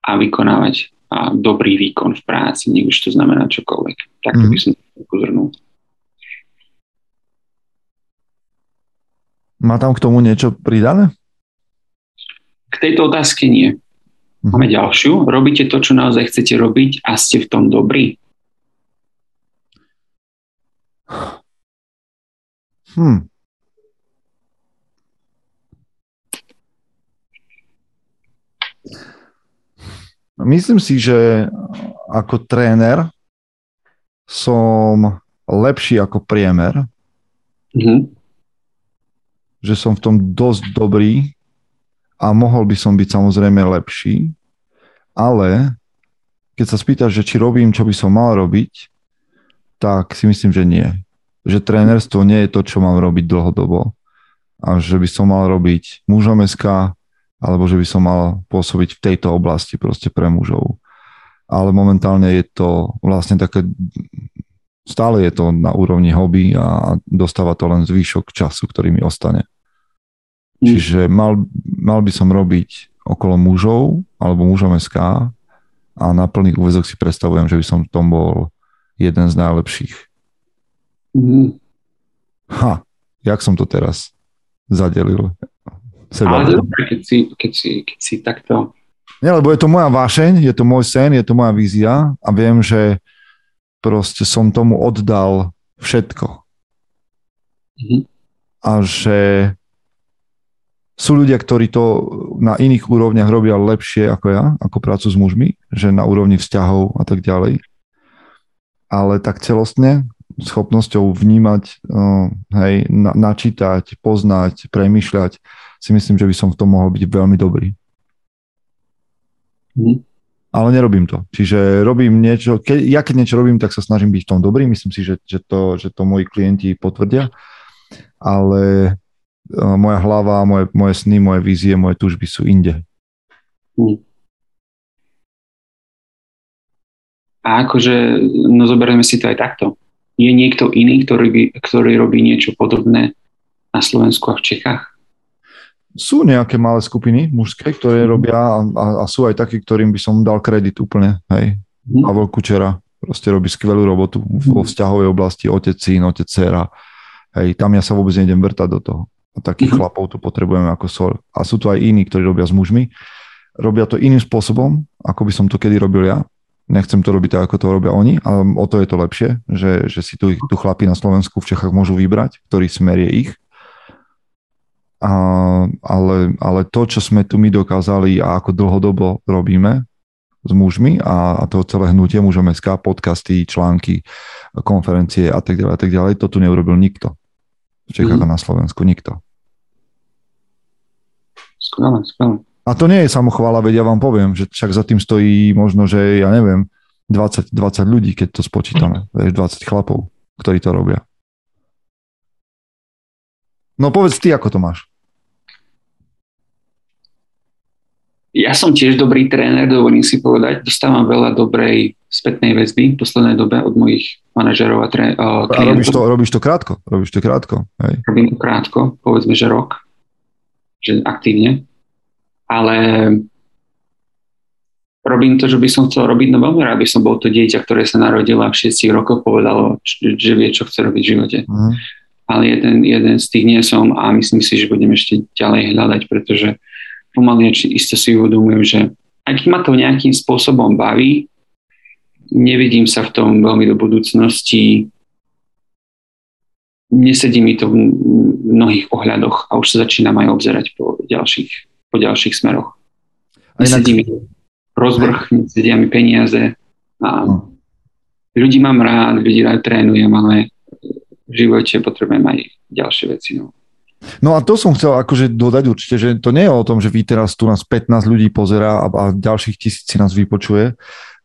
a vykonávať a dobrý výkon v práci, nech už to znamená čokoľvek. Tak mm. by som to pozornul. Má tam k tomu niečo pridané? K tejto otázke nie. Mm. Máme ďalšiu. Robíte to, čo naozaj chcete robiť a ste v tom dobrí? Hmm. Myslím si, že ako tréner som lepší ako priemer. Mm-hmm. Že som v tom dosť dobrý a mohol by som byť samozrejme lepší, ale keď sa spýtaš, že či robím, čo by som mal robiť, tak si myslím, že nie. Že trénerstvo nie je to, čo mám robiť dlhodobo. A že by som mal robiť mužom SK, alebo že by som mal pôsobiť v tejto oblasti proste pre mužov. Ale momentálne je to vlastne také, stále je to na úrovni hobby a dostáva to len zvýšok času, ktorý mi ostane. Mm. Čiže mal, mal by som robiť okolo mužov alebo mužom SK a na plný úvezok si predstavujem, že by som v tom bol jeden z najlepších. Mm. Ha, jak som to teraz zadelil? Seba. Ale dobre, keď si, keď, si, keď si takto... Nie, lebo je to moja vášeň, je to môj sen, je to moja vízia a viem, že proste som tomu oddal všetko. Mm-hmm. A že sú ľudia, ktorí to na iných úrovniach robia lepšie ako ja, ako prácu s mužmi, že na úrovni vzťahov a tak ďalej ale tak celostne schopnosťou vnímať, uh, hej, na, načítať, poznať, premýšľať, si myslím, že by som v tom mohol byť veľmi dobrý. Mm. Ale nerobím to. Čiže robím niečo, ke, ja keď niečo robím, tak sa snažím byť v tom dobrý, myslím si, že, že, to, že to moji klienti potvrdia, ale uh, moja hlava, moje, moje sny, moje vízie, moje túžby sú inde. Mm. A akože, no zoberieme si to aj takto. Je niekto iný, ktorý, by, ktorý robí niečo podobné na Slovensku a v Čechách? Sú nejaké malé skupiny mužské, ktoré mm. robia a, a, sú aj takí, ktorým by som dal kredit úplne. Hej. Mm. Pavel Kučera proste robí skvelú robotu vo vzťahovej oblasti, otec, syn, otec, dcera. Hej, tam ja sa vôbec nejdem vrtať do toho. A takých chlapov tu potrebujeme ako sol. A sú tu aj iní, ktorí robia s mužmi. Robia to iným spôsobom, ako by som to kedy robil ja nechcem to robiť tak, ako to robia oni, ale o to je to lepšie, že, že si tu, tu chlapi na Slovensku v Čechách môžu vybrať, ktorý smer je ich. A, ale, ale to, čo sme tu my dokázali a ako dlhodobo robíme s mužmi a, a to celé hnutie mužom SK, podcasty, články, konferencie a tak ďalej, a tak ďalej, to tu neurobil nikto. V Čechách mm. a na Slovensku nikto. Skvelé, skvelé. A to nie je samochvála, veď ja vám poviem, že však za tým stojí možno, že ja neviem, 20, 20 ľudí, keď to spočítame. Vieš, 20 chlapov, ktorí to robia. No povedz ty, ako to máš. Ja som tiež dobrý tréner, dovolím si povedať. Dostávam veľa dobrej spätnej väzby v poslednej dobe od mojich manažerov a, tre, uh, a robíš to, robíš to krátko? Robíš to krátko, hej? Robím to krátko, povedzme, že rok. Že aktívne ale robím to, že by som chcel robiť, no veľmi rád by som bol to dieťa, ktoré sa narodilo a v 6 rokoch povedalo, že vie, čo chce robiť v živote. Mm. Ale jeden, jeden z tých nie som a myslím si, že budem ešte ďalej hľadať, pretože pomaly isto si uvedomujem, že keď ma to nejakým spôsobom baví, nevidím sa v tom veľmi do budúcnosti, nesedí mi to v mnohých ohľadoch a už sa začínam aj obzerať po ďalších po ďalších smeroch. Nesedí mi rozvrh, nesedia mi peniaze a no. ľudí mám rád, ľudí rád trénujem, ale živote potrebujem aj ďalšie veci. No. No a to som chcel akože dodať určite, že to nie je o tom, že vy teraz tu nás 15 ľudí pozerá a, a ďalších tisíc si nás vypočuje,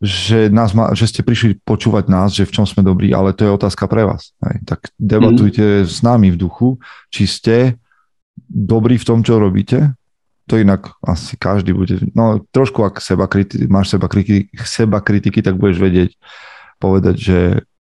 že, nás má, že ste prišli počúvať nás, že v čom sme dobrí, ale to je otázka pre vás. Hej. Tak debatujte mm. s nami v duchu, či ste dobrí v tom, čo robíte. To inak asi každý bude, no trošku ak seba kriti, máš seba kritiky, seba kritiky, tak budeš vedieť povedať, že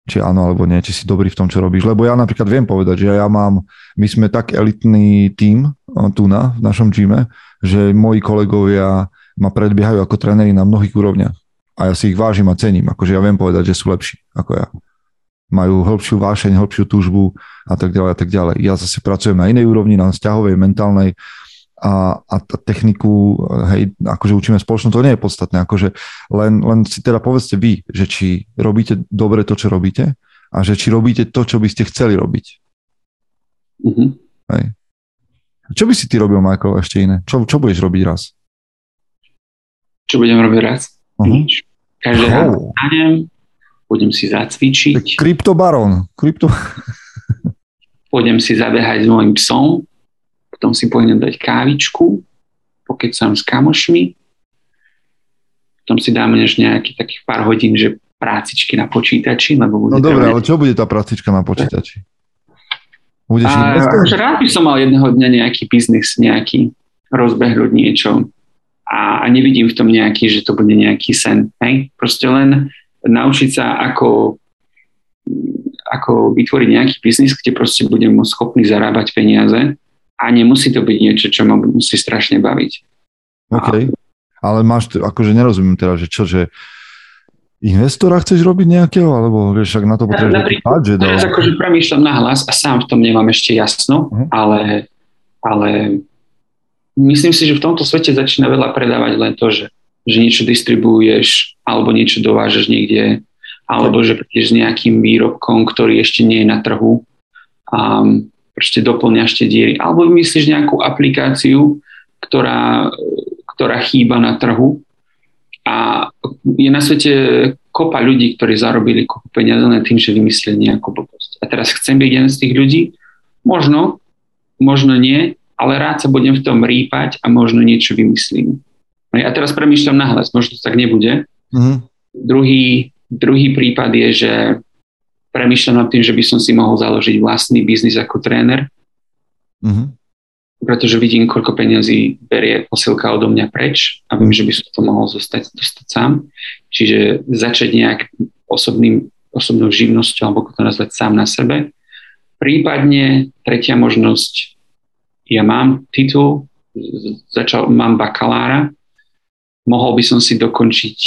či áno alebo nie, či si dobrý v tom, čo robíš. Lebo ja napríklad viem povedať, že ja mám, my sme tak elitný tím tu na, v našom gyme, že moji kolegovia ma predbiehajú ako tréneri na mnohých úrovniach. A ja si ich vážim a cením. Akože ja viem povedať, že sú lepší ako ja. Majú hĺbšiu vášeň, hĺbšiu túžbu a tak ďalej a tak ďalej. Ja zase pracujem na inej úrovni, na vzťahovej, mentálnej a, a techniku, hej, akože učíme spoločne, to nie je podstatné, akože len, len si teda povedzte vy, že či robíte dobre to, čo robíte a že či robíte to, čo by ste chceli robiť. Mm-hmm. Hej. Čo by si ty robil, Michael, ešte iné? Čo, čo budeš robiť raz? Čo budem robiť raz? Uh-huh. Nič. Každý oh. ráno budem si zacvičiť. Kryptobaron. Krypto... Pôjdem si zabehať s môjim psom, potom si pôjdem dať kávičku, pokecam s kamošmi, potom si dáme než nejakých takých pár hodín, že prácičky na počítači. Lebo bude no dobre, ale čo bude tá prácička na počítači? Budeš a, že rád by som mal jedného dňa nejaký biznis, nejaký rozbehnúť niečo a, a nevidím v tom nejaký, že to bude nejaký sen. Hej? Proste len naučiť sa, ako, ako vytvoriť nejaký biznis, kde proste budem schopný zarábať peniaze a nemusí to byť niečo, čo ma musí strašne baviť. OK. A... Ale máš, akože nerozumiem teraz, že čo, že investora chceš robiť nejakého, alebo vieš, ak na to potrebuješ Napríklad, budget, Teraz akože premýšľam na hlas a sám v tom nemám ešte jasno, uh-huh. ale, ale myslím si, že v tomto svete začína veľa predávať len to, že, že niečo distribuuješ alebo niečo dovážeš niekde, alebo že prídeš s nejakým výrobkom, ktorý ešte nie je na trhu. Um, proste doplňaš tie diery. Alebo vymyslíš nejakú aplikáciu, ktorá, ktorá chýba na trhu a je na svete kopa ľudí, ktorí zarobili kopu peniaze len tým, že vymysleli nejakú blbosť. A teraz chcem byť jeden z tých ľudí? Možno, možno nie, ale rád sa budem v tom rýpať a možno niečo vymyslím. No ja teraz premýšľam nahlas, možno to tak nebude. Mm-hmm. Druhý, druhý prípad je, že premýšľam nad tým, že by som si mohol založiť vlastný biznis ako tréner, mm-hmm. pretože vidím, koľko peniazí berie posilka odo mňa preč a viem, že by som to mohol zostať, dostať sám. Čiže začať nejak osobným, osobnou živnosťou, alebo ako to nazvať sám na sebe. Prípadne tretia možnosť, ja mám titul, začal, mám bakalára, mohol by som si dokončiť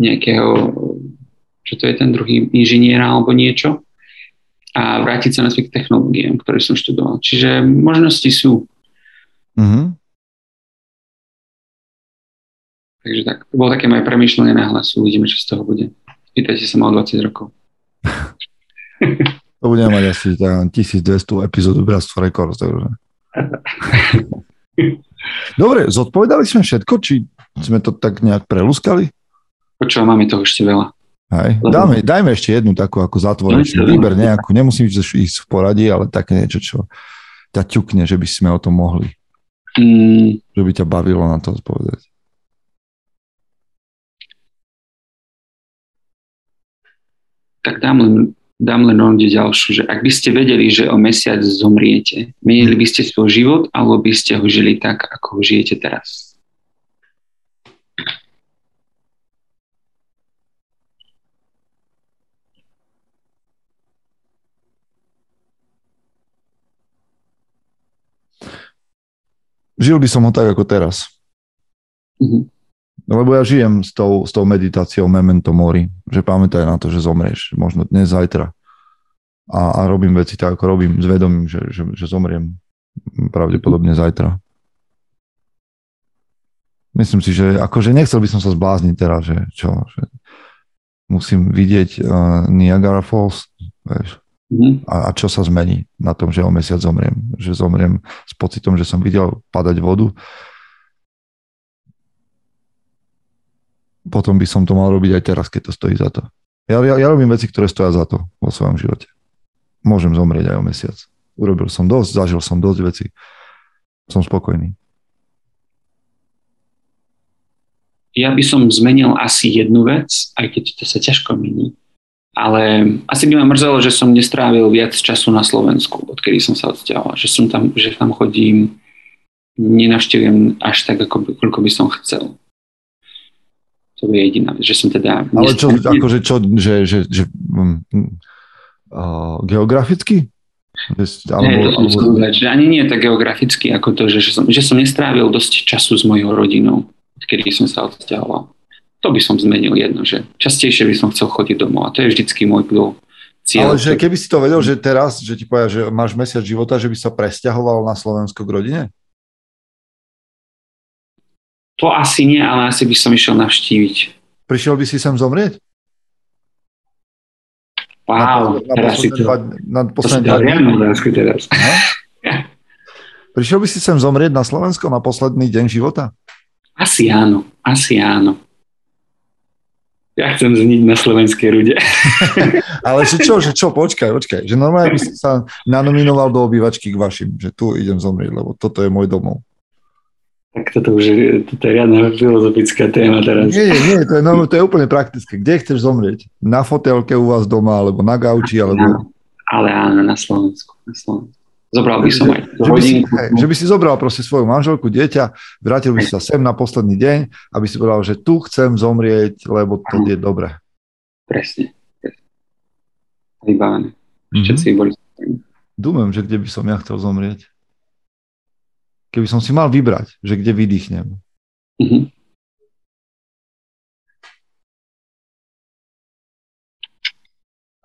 nejakého že to je ten druhý inžinier alebo niečo a vrátiť sa na k technológiám, ktoré som študoval. Čiže možnosti sú. Mm-hmm. Takže tak, to bolo také moje premýšľanie na hlasu, uvidíme, čo z toho bude. Pýtajte sa ma o 20 rokov. to budeme mať asi 1200 epizód Bratstvo Records. Takže. Dobre, zodpovedali sme všetko, či sme to tak nejak prelúskali? Počúva, máme toho ešte veľa. Hej. Dáme, dajme ešte jednu takú ako zatvorečnú. Výber nejakú, nemusím ísť v poradí, ale také niečo, čo ťa ťukne, že by sme o tom mohli. Mm. Že by ťa bavilo na to odpovedať. Tak dám len, dám len ronde ďalšiu, že ak by ste vedeli, že o mesiac zomriete, menili by ste svoj život, alebo by ste ho žili tak, ako ho žijete teraz? Žil by som ho tak ako teraz. Mm-hmm. Lebo ja žijem s tou, s tou meditáciou memento mori, že pamätaj na to, že zomrieš, možno dnes, zajtra. A, a robím veci tak, ako robím, s vedomím, že, že, že zomriem pravdepodobne zajtra. Myslím si, že akože nechcel by som sa zblázniť teraz, že čo, že musím vidieť uh, Niagara Falls, vieš, Mm-hmm. A, a čo sa zmení na tom, že o mesiac zomriem? Že zomriem s pocitom, že som videl padať vodu. Potom by som to mal robiť aj teraz, keď to stojí za to. Ja, ja, ja robím veci, ktoré stoja za to vo svojom živote. môžem zomrieť aj o mesiac. Urobil som dosť, zažil som dosť veci. Som spokojný. Ja by som zmenil asi jednu vec, aj keď to sa ťažko mení. Ale asi by ma mrzelo, že som nestrávil viac času na Slovensku, odkedy som sa odsťahoval. Že, som tam, že tam chodím, nenavštevujem až tak, ako, koľko by som chcel. To je jediná vec, že som teda... Ale čo, akože čo, že, že, že um, uh, geograficky? Alebo, nie, to alebo... Povedať, že ani nie tak geograficky, ako to, že, že, som, že som nestrávil dosť času s mojou rodinou, kedy som sa odsťahoval. To by som zmenil jedno, že častejšie by som chcel chodiť domov a to je vždycky môj bol cieľ. Ale že keby si to vedel, že teraz, že ti povedia, že máš mesiac života, že by sa presťahoval na Slovensko k rodine? To asi nie, ale asi by som išiel navštíviť. Prišiel by si sem zomrieť? Wow, na, teraz si to... Na posledné dva teraz. No? Prišiel by si sem zomrieť na Slovensko na posledný deň života? Asi áno, asi áno. Ja chcem zniť na slovenskej rude. Ale že čo, že čo, počkaj, počkaj, že normálne by si sa nanominoval do obývačky k vašim, že tu idem zomrieť, lebo toto je môj domov. Tak toto už je, toto je riadna filozofická téma teraz. Nie, nie, nie, to je, no, to je úplne praktické. Kde chceš zomrieť? Na fotelke u vás doma, alebo na gauči, alebo... Ale áno, na Slovensku. Na Slovensku. Zobral by som aj že by, si, hej, že by si zobral proste svoju manželku, dieťa, vrátil by si sa sem na posledný deň, aby si povedal, že tu chcem zomrieť, lebo to je dobre. Presne. Vybavené. Mm-hmm. Všetci boli Dúmem, že kde by som ja chcel zomrieť keby som si mal vybrať, že kde vydýchnem. Mm-hmm.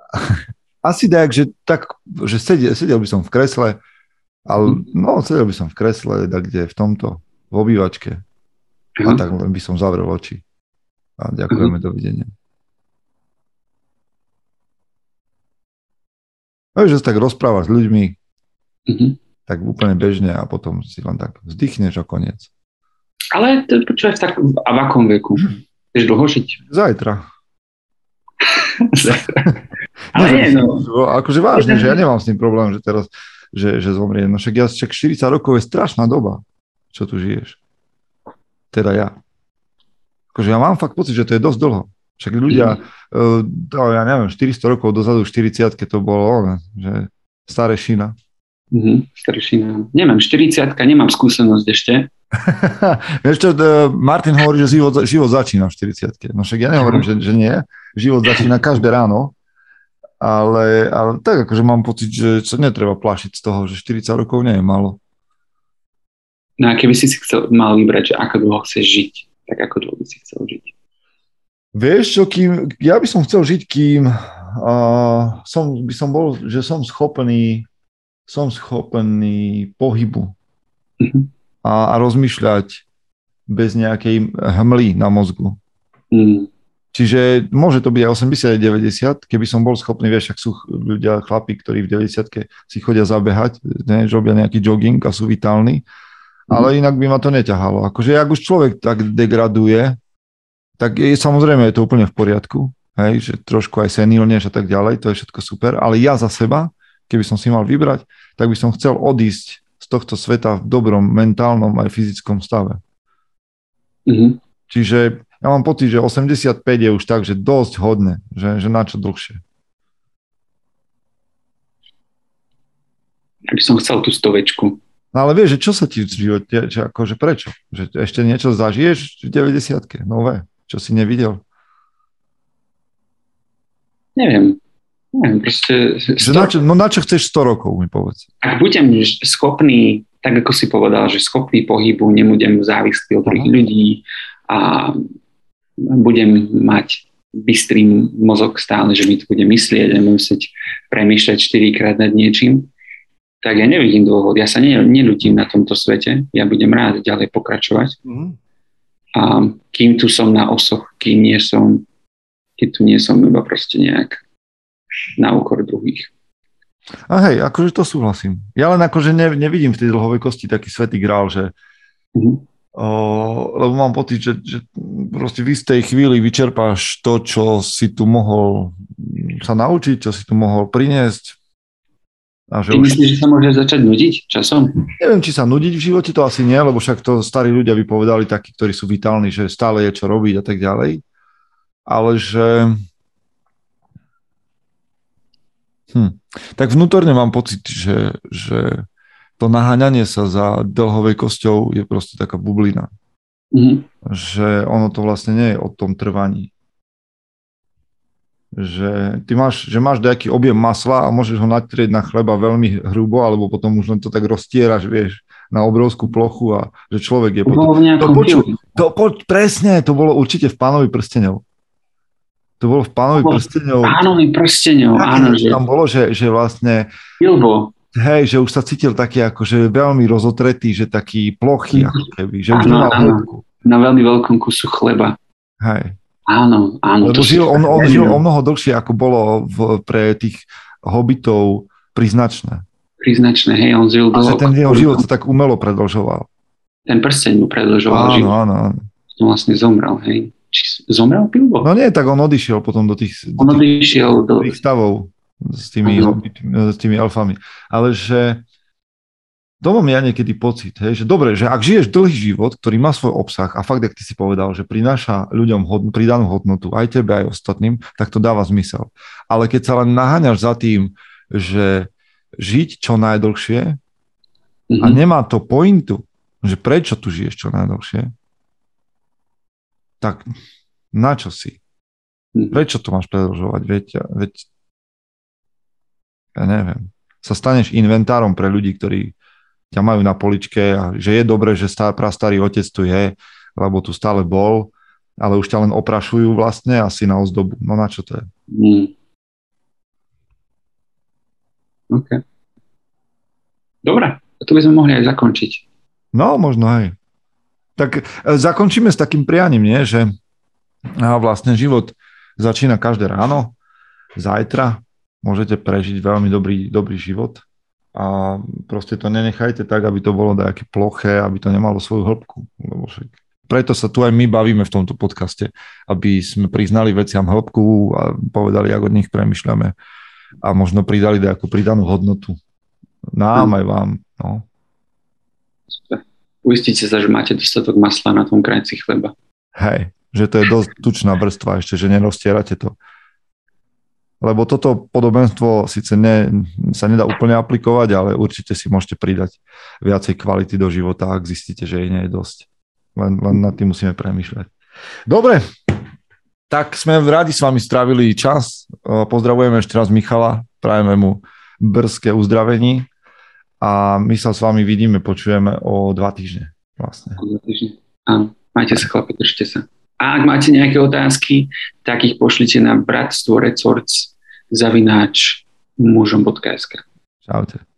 Asi tak, že, tak, že sedel, sedel by som v kresle, ale mhm. no, sedel by som v kresle, tak kde v tomto, v obývačke. A mhm. tak len by som zavrel oči. A ďakujeme, mm-hmm. dovidenia. No, že sa tak rozprávať s ľuďmi, mm-hmm tak úplne bežne a potom si len tak vzdychneš a koniec. Ale to počúvaš tak a v akom veku? Chceš dlho žiť? Zajtra. Zajtra. Ale nie, no. Akože vážne, že ja nemám s tým problém, že teraz, že, že zomrie. No však ja však 40 rokov je strašná doba, čo tu žiješ. Teda ja. Akože ja mám fakt pocit, že to je dosť dlho. Však ľudia, mm. uh, ja neviem, 400 rokov dozadu, 40 to bolo, že staré šina. Mm-hmm, staršina. Nemám 40 nemám skúsenosť ešte. Vieš čo, Martin hovorí, že život, život začína v 40 No však ja nehovorím, že, že nie. Život začína každé ráno. Ale, ale tak akože mám pocit, že sa netreba plašiť z toho, že 40 rokov nie je málo. No a keby si si chcel, mal vybrať, že ako dlho chceš žiť, tak ako dlho by si chcel žiť? Vieš čo, kým, ja by som chcel žiť, kým uh, som, by som bol, že som schopný som schopný pohybu mm-hmm. a, a rozmýšľať bez nejakej hmly na mozgu. Mm. Čiže môže to byť aj 80 90, keby som bol schopný, vieš, ak sú ľudia, chlapí, ktorí v 90 si chodia zabehať, ne, robia nejaký jogging a sú vitálni, mm. ale inak by ma to neťahalo. Akože ak už človek tak degraduje, tak je, samozrejme je to úplne v poriadku, hej, že trošku aj senilneš a tak ďalej, to je všetko super, ale ja za seba keby som si mal vybrať, tak by som chcel odísť z tohto sveta v dobrom mentálnom aj fyzickom stave. Mm-hmm. Čiže ja mám pocit, že 85 je už tak, že dosť hodné, že, že na čo dlhšie. Ja by som chcel tú stovečku. No ale vieš, že čo sa ti v živote, že akože prečo? Že ešte niečo zažiješ v 90 nové, čo si nevidel? Neviem. Neviem, proste... Že na čo, no na čo chceš 100 rokov, mi povedz. Ak budem schopný, tak ako si povedal, že schopný pohybu, nebudem závislý od druhých ľudí a budem mať bystrý mozog stále, že mi to bude myslieť a musieť premýšľať 4 krát nad niečím, tak ja nevidím dôvod. Ja sa neludím na tomto svete, ja budem rád ďalej pokračovať. Mm. A kým tu som na osoch, kým nie som, keď tu nie som iba proste nejak na úkor druhých. A hej, akože to súhlasím. Ja len akože ne, nevidím v tej dlhovekosti taký svetý grál, že mm-hmm. Lebo mám pocit, že, že proste v istej chvíli vyčerpáš to, čo si tu mohol sa naučiť, čo si tu mohol priniesť A že Ty už... myslíš, že sa môže začať nudiť časom? Neviem, či sa nudiť v živote, to asi nie, lebo však to starí ľudia by povedali takí, ktorí sú vitálni, že stále je čo robiť a tak ďalej. Ale že... Hm. Tak vnútorne mám pocit, že, že to naháňanie sa za dlhovej kosťou je proste taká bublina. Mm-hmm. Že ono to vlastne nie je o tom trvaní že ty máš, že máš nejaký objem masla a môžeš ho natrieť na chleba veľmi hrubo, alebo potom už len to tak roztieraš, vieš, na obrovskú plochu a že človek je potom... To, poču, to, po, presne, to bolo určite v pánovi prstenov. To bolo v pánovi prstenov. Pánovi prstenov, áno. Že... Tam bolo, že, že vlastne... Bilbo. Hej, že už sa cítil taký akože veľmi rozotretý, že taký plochy, ako keby, že už nemal Na veľmi veľkom kusu chleba. Hej. Áno, áno. Lebo žil, on, on žil o mnoho dlhšie, ako bolo v, pre tých hobitov priznačné. Priznačné, hej, on žil dlho. A ten jeho život sa tak umelo predlžoval. Ten prsteň mu predlžoval áno, život. Áno, áno. On vlastne zomrel, hej. Či zomrel Bilbo? No nie, tak on odišiel potom do tých, on do tých, odišiel do... tých stavov s tými, hobitmi, s tými elfami. Ale že to mám ja niekedy pocit, hej, že dobre, že ak žiješ dlhý život, ktorý má svoj obsah a fakt, ak ty si povedal, že prináša ľuďom hodn- pridanú hodnotu, aj tebe, aj ostatným, tak to dáva zmysel. Ale keď sa len naháňaš za tým, že žiť čo najdlhšie mm-hmm. a mhm. nemá to pointu, že prečo tu žiješ čo najdlhšie, tak na čo si? Mhm. Prečo to máš predlžovať? Veď, veď ja neviem, sa staneš inventárom pre ľudí, ktorí ťa majú na poličke a že je dobré, že stá, prastarý otec tu je, lebo tu stále bol, ale už ťa len oprašujú vlastne asi na ozdobu. No na čo to je? Mm. OK. Dobre, to by sme mohli aj zakončiť. No, možno aj. Tak e, zakončíme s takým prianím, nie? že vlastne život začína každé ráno, zajtra môžete prežiť veľmi dobrý, dobrý život a proste to nenechajte tak, aby to bolo nejaké ploché, aby to nemalo svoju hĺbku. Lebo však preto sa tu aj my bavíme v tomto podcaste, aby sme priznali veciam hĺbku a povedali, ako od nich premyšľame a možno pridali nejakú pridanú hodnotu. Nám aj vám. No. Uistite sa, že máte dostatok masla na tom krajci chleba. Hej, že to je dosť tučná vrstva ešte, že neroztierate to lebo toto podobenstvo síce ne, sa nedá úplne aplikovať, ale určite si môžete pridať viacej kvality do života, ak zistíte, že jej nie je dosť. Len, len nad tým musíme premýšľať. Dobre, tak sme radi s vami strávili čas. Pozdravujeme ešte raz Michala, prajeme mu brzké uzdravení a my sa s vami vidíme, počujeme o dva týždne. Vlastne. O dva týždne. Áno, majte sa chlapi, držte sa. A ak máte nejaké otázky, tak ich pošlite na bratstvo records zavináč mužom.sk. Čaute.